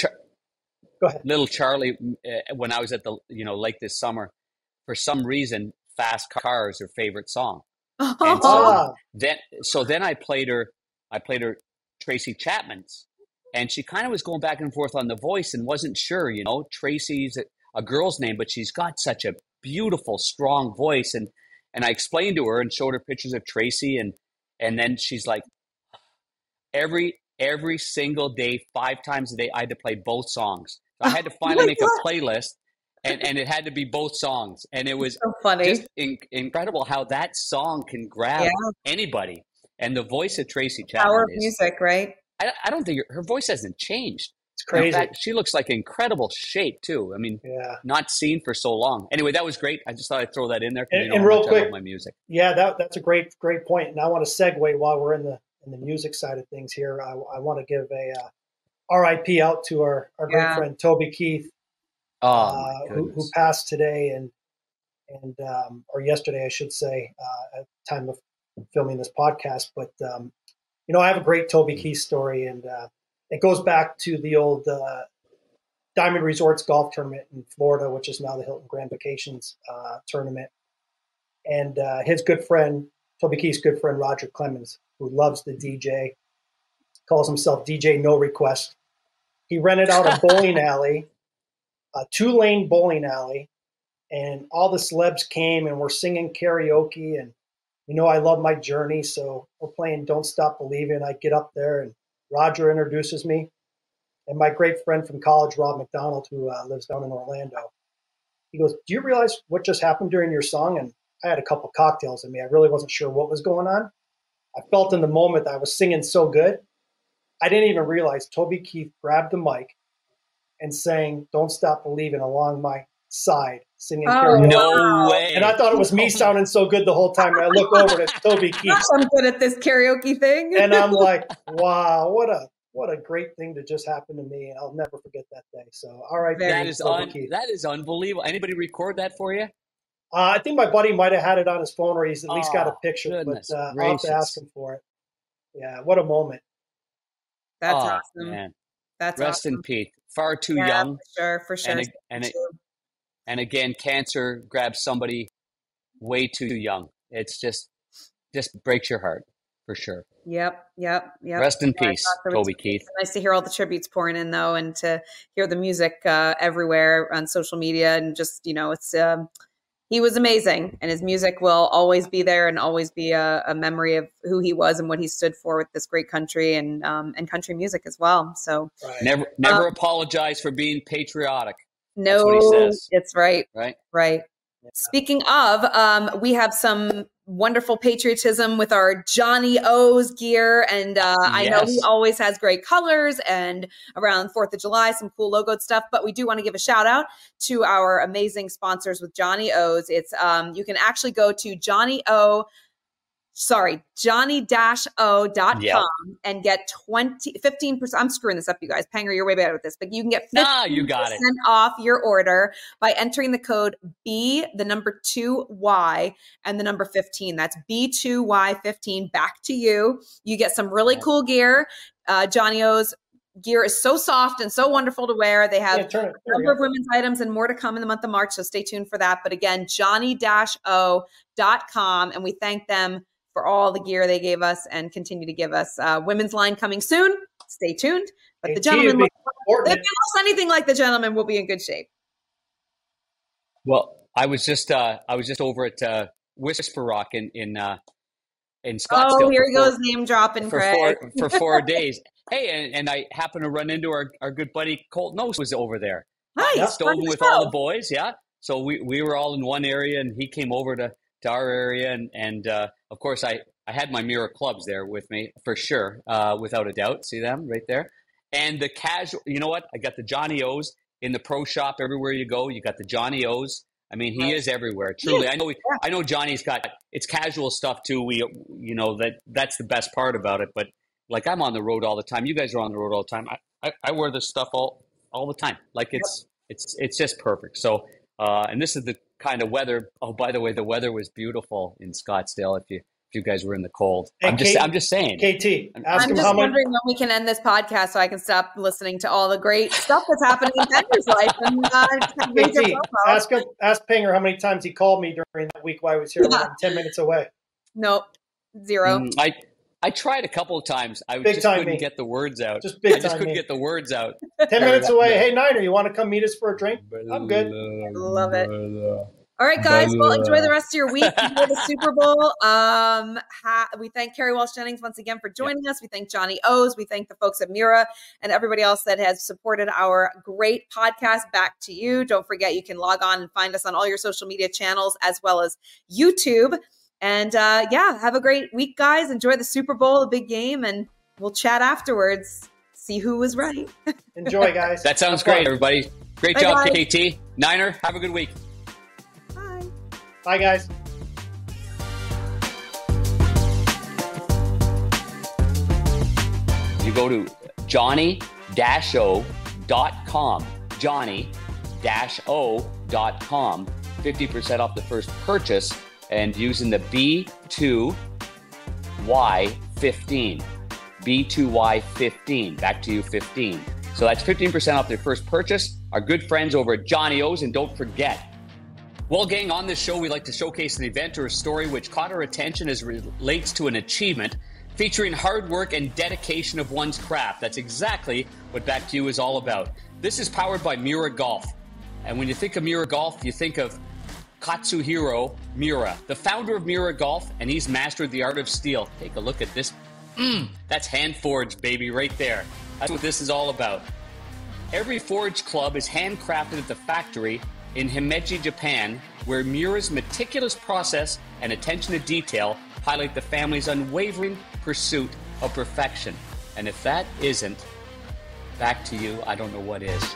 Go ahead. Little Charlie, uh, when I was at the you know lake this summer, for some reason, "Fast Car" is her favorite song. And so ah. then, so then I played her. I played her Tracy Chapman's, and she kind of was going back and forth on the voice and wasn't sure. You know, Tracy's a, a girl's name, but she's got such a beautiful, strong voice, and and I explained to her and showed her pictures of Tracy, and and then she's like, every every single day, five times a day, I had to play both songs. I had to finally oh make God. a playlist, and, and it had to be both songs, and it was so funny, just in, incredible how that song can grab yeah. anybody. And the voice of Tracy Chapman, power of music, right? I, I don't think her, her, voice hasn't changed. It's crazy. Fact, she looks like incredible shape too. I mean, yeah. not seen for so long. Anyway, that was great. I just thought I'd throw that in there. And, and real quick, my music. Yeah, that, that's a great great point. And I want to segue while we're in the in the music side of things here. I, I want to give a uh, RIP out to our, our yeah. great friend Toby Keith, oh, uh, who, who, passed today and and um, or yesterday, I should say, uh, at the time of filming this podcast. But um, you know, I have a great Toby mm. Keith story, and uh, it goes back to the old uh, Diamond Resorts golf tournament in Florida, which is now the Hilton Grand Vacations uh, tournament. And uh, his good friend, Toby Keith's good friend Roger Clemens, who loves the DJ, calls himself DJ No Request. He rented out a bowling alley, a two lane bowling alley, and all the celebs came and we're singing karaoke. And, you know, I love my journey. So we're playing Don't Stop Believing. I get up there and Roger introduces me. And my great friend from college, Rob McDonald, who uh, lives down in Orlando, he goes, Do you realize what just happened during your song? And I had a couple cocktails in me. I really wasn't sure what was going on. I felt in the moment that I was singing so good I didn't even realize Toby Keith grabbed the mic and sang "Don't Stop Believing" along my side, singing oh, karaoke. No way! And I thought it was me sounding so good the whole time. And I look over at Toby Keith. I'm good at this karaoke thing. and I'm like, wow, what a what a great thing to just happen to me, and I'll never forget that day. So, all right, that is un- that is unbelievable. Anybody record that for you? Uh, I think my buddy might have had it on his phone, or he's at least oh, got a picture. But uh, I'll have to ask him for it. Yeah, what a moment! That's oh, awesome. Man. That's rest awesome. in peace. Far too yeah, young. For sure, for sure. And, and, and again, cancer grabs somebody way too young. It's just just breaks your heart for sure. Yep, yep, yep. Rest in yeah, peace, Toby Keith. Nice to hear all the tributes pouring in though, and to hear the music uh, everywhere on social media, and just you know, it's um, he was amazing and his music will always be there and always be a, a, memory of who he was and what he stood for with this great country and um, and country music as well so right. never never um, apologize for being patriotic No, it's right. Right. Right. Speaking of, um, we have some wonderful patriotism with our Johnny O's gear. And uh, yes. I know he always has great colors and around 4th of July, some cool logoed stuff. But we do want to give a shout out to our amazing sponsors with Johnny O's. It's um, you can actually go to Johnny O sorry, johnny-o.com yep. and get 20, 15%. I'm screwing this up, you guys. Panger, you're way better with this, but you can get 15% nah, you got it. off your order by entering the code B, the number two Y, and the number 15. That's B2Y15 back to you. You get some really cool gear. Uh, Johnny O's gear is so soft and so wonderful to wear. They have yeah, a number of women's items and more to come in the month of March. So stay tuned for that. But again, johnny-o.com. And we thank them for all the gear they gave us and continue to give us. Uh, women's line coming soon. Stay tuned. But the gentleman, if they lost anything like the gentleman, will be in good shape. Well, I was just uh, I was just over at uh, Whisper Rock in in uh, in Scottsdale. Oh, here he goes, name dropping for Craig. four, for four days. Hey, and, and I happened to run into our, our good buddy Colt Knost was over there. Nice, stolen with all the boys. Yeah, so we we were all in one area, and he came over to to our area, and and uh, of course I I had my Miura clubs there with me for sure, uh, without a doubt. See them right there, and the casual. You know what? I got the Johnny O's in the pro shop everywhere you go. You got the Johnny O's. I mean, he right. is everywhere. Truly, I know. I know Johnny's got it's casual stuff too. We, you know, that that's the best part about it. But like, I'm on the road all the time. You guys are on the road all the time. I, I, I wear this stuff all all the time. Like it's yep. it's it's just perfect. So, uh, and this is the kind of weather. Oh, by the way, the weather was beautiful in Scottsdale. If you if you guys were in the cold, I'm just I'm just saying. KT, I'm just wondering when we can end this podcast so I can stop listening to all the great stuff that's happening in Pender's life. And uh, KT, ask him, ask Panger how many times he called me during that week while I was here, yeah. ten minutes away. Nope, zero. Mm, I I tried a couple of times. I big just couldn't me. get the words out. Just big I just couldn't me. get the words out. Ten minutes away. Hey Niner, you want to come meet us for a drink? I'm good. Love it. All right, guys. Well, enjoy the rest of your week. Enjoy the Super Bowl. Um, ha- we thank Kerri Walsh Jennings once again for joining yep. us. We thank Johnny O's. We thank the folks at Miura and everybody else that has supported our great podcast. Back to you. Don't forget, you can log on and find us on all your social media channels as well as YouTube. And uh, yeah, have a great week, guys. Enjoy the Super Bowl, the big game, and we'll chat afterwards. See who was right. Enjoy, guys. that sounds great, everybody. Great Bye, job, guys. KT. Niner, have a good week. Bye, guys. You go to johnny-o.com. Johnny-o.com. 50% off the first purchase and using the B2Y15. B2Y15. Back to you, 15. So that's 15% off their first purchase. Our good friends over at Johnny O's. And don't forget, well, gang, on this show, we like to showcase an event or a story which caught our attention as relates to an achievement featuring hard work and dedication of one's craft. That's exactly what Back to You is all about. This is powered by Miura Golf. And when you think of Miura Golf, you think of Katsuhiro Miura, the founder of Miura Golf, and he's mastered the art of steel. Take a look at this. Mm, that's hand forged, baby, right there. That's what this is all about. Every forged club is handcrafted at the factory in Himeji, Japan, where Miura's meticulous process and attention to detail highlight the family's unwavering pursuit of perfection. And if that isn't back to you, I don't know what is.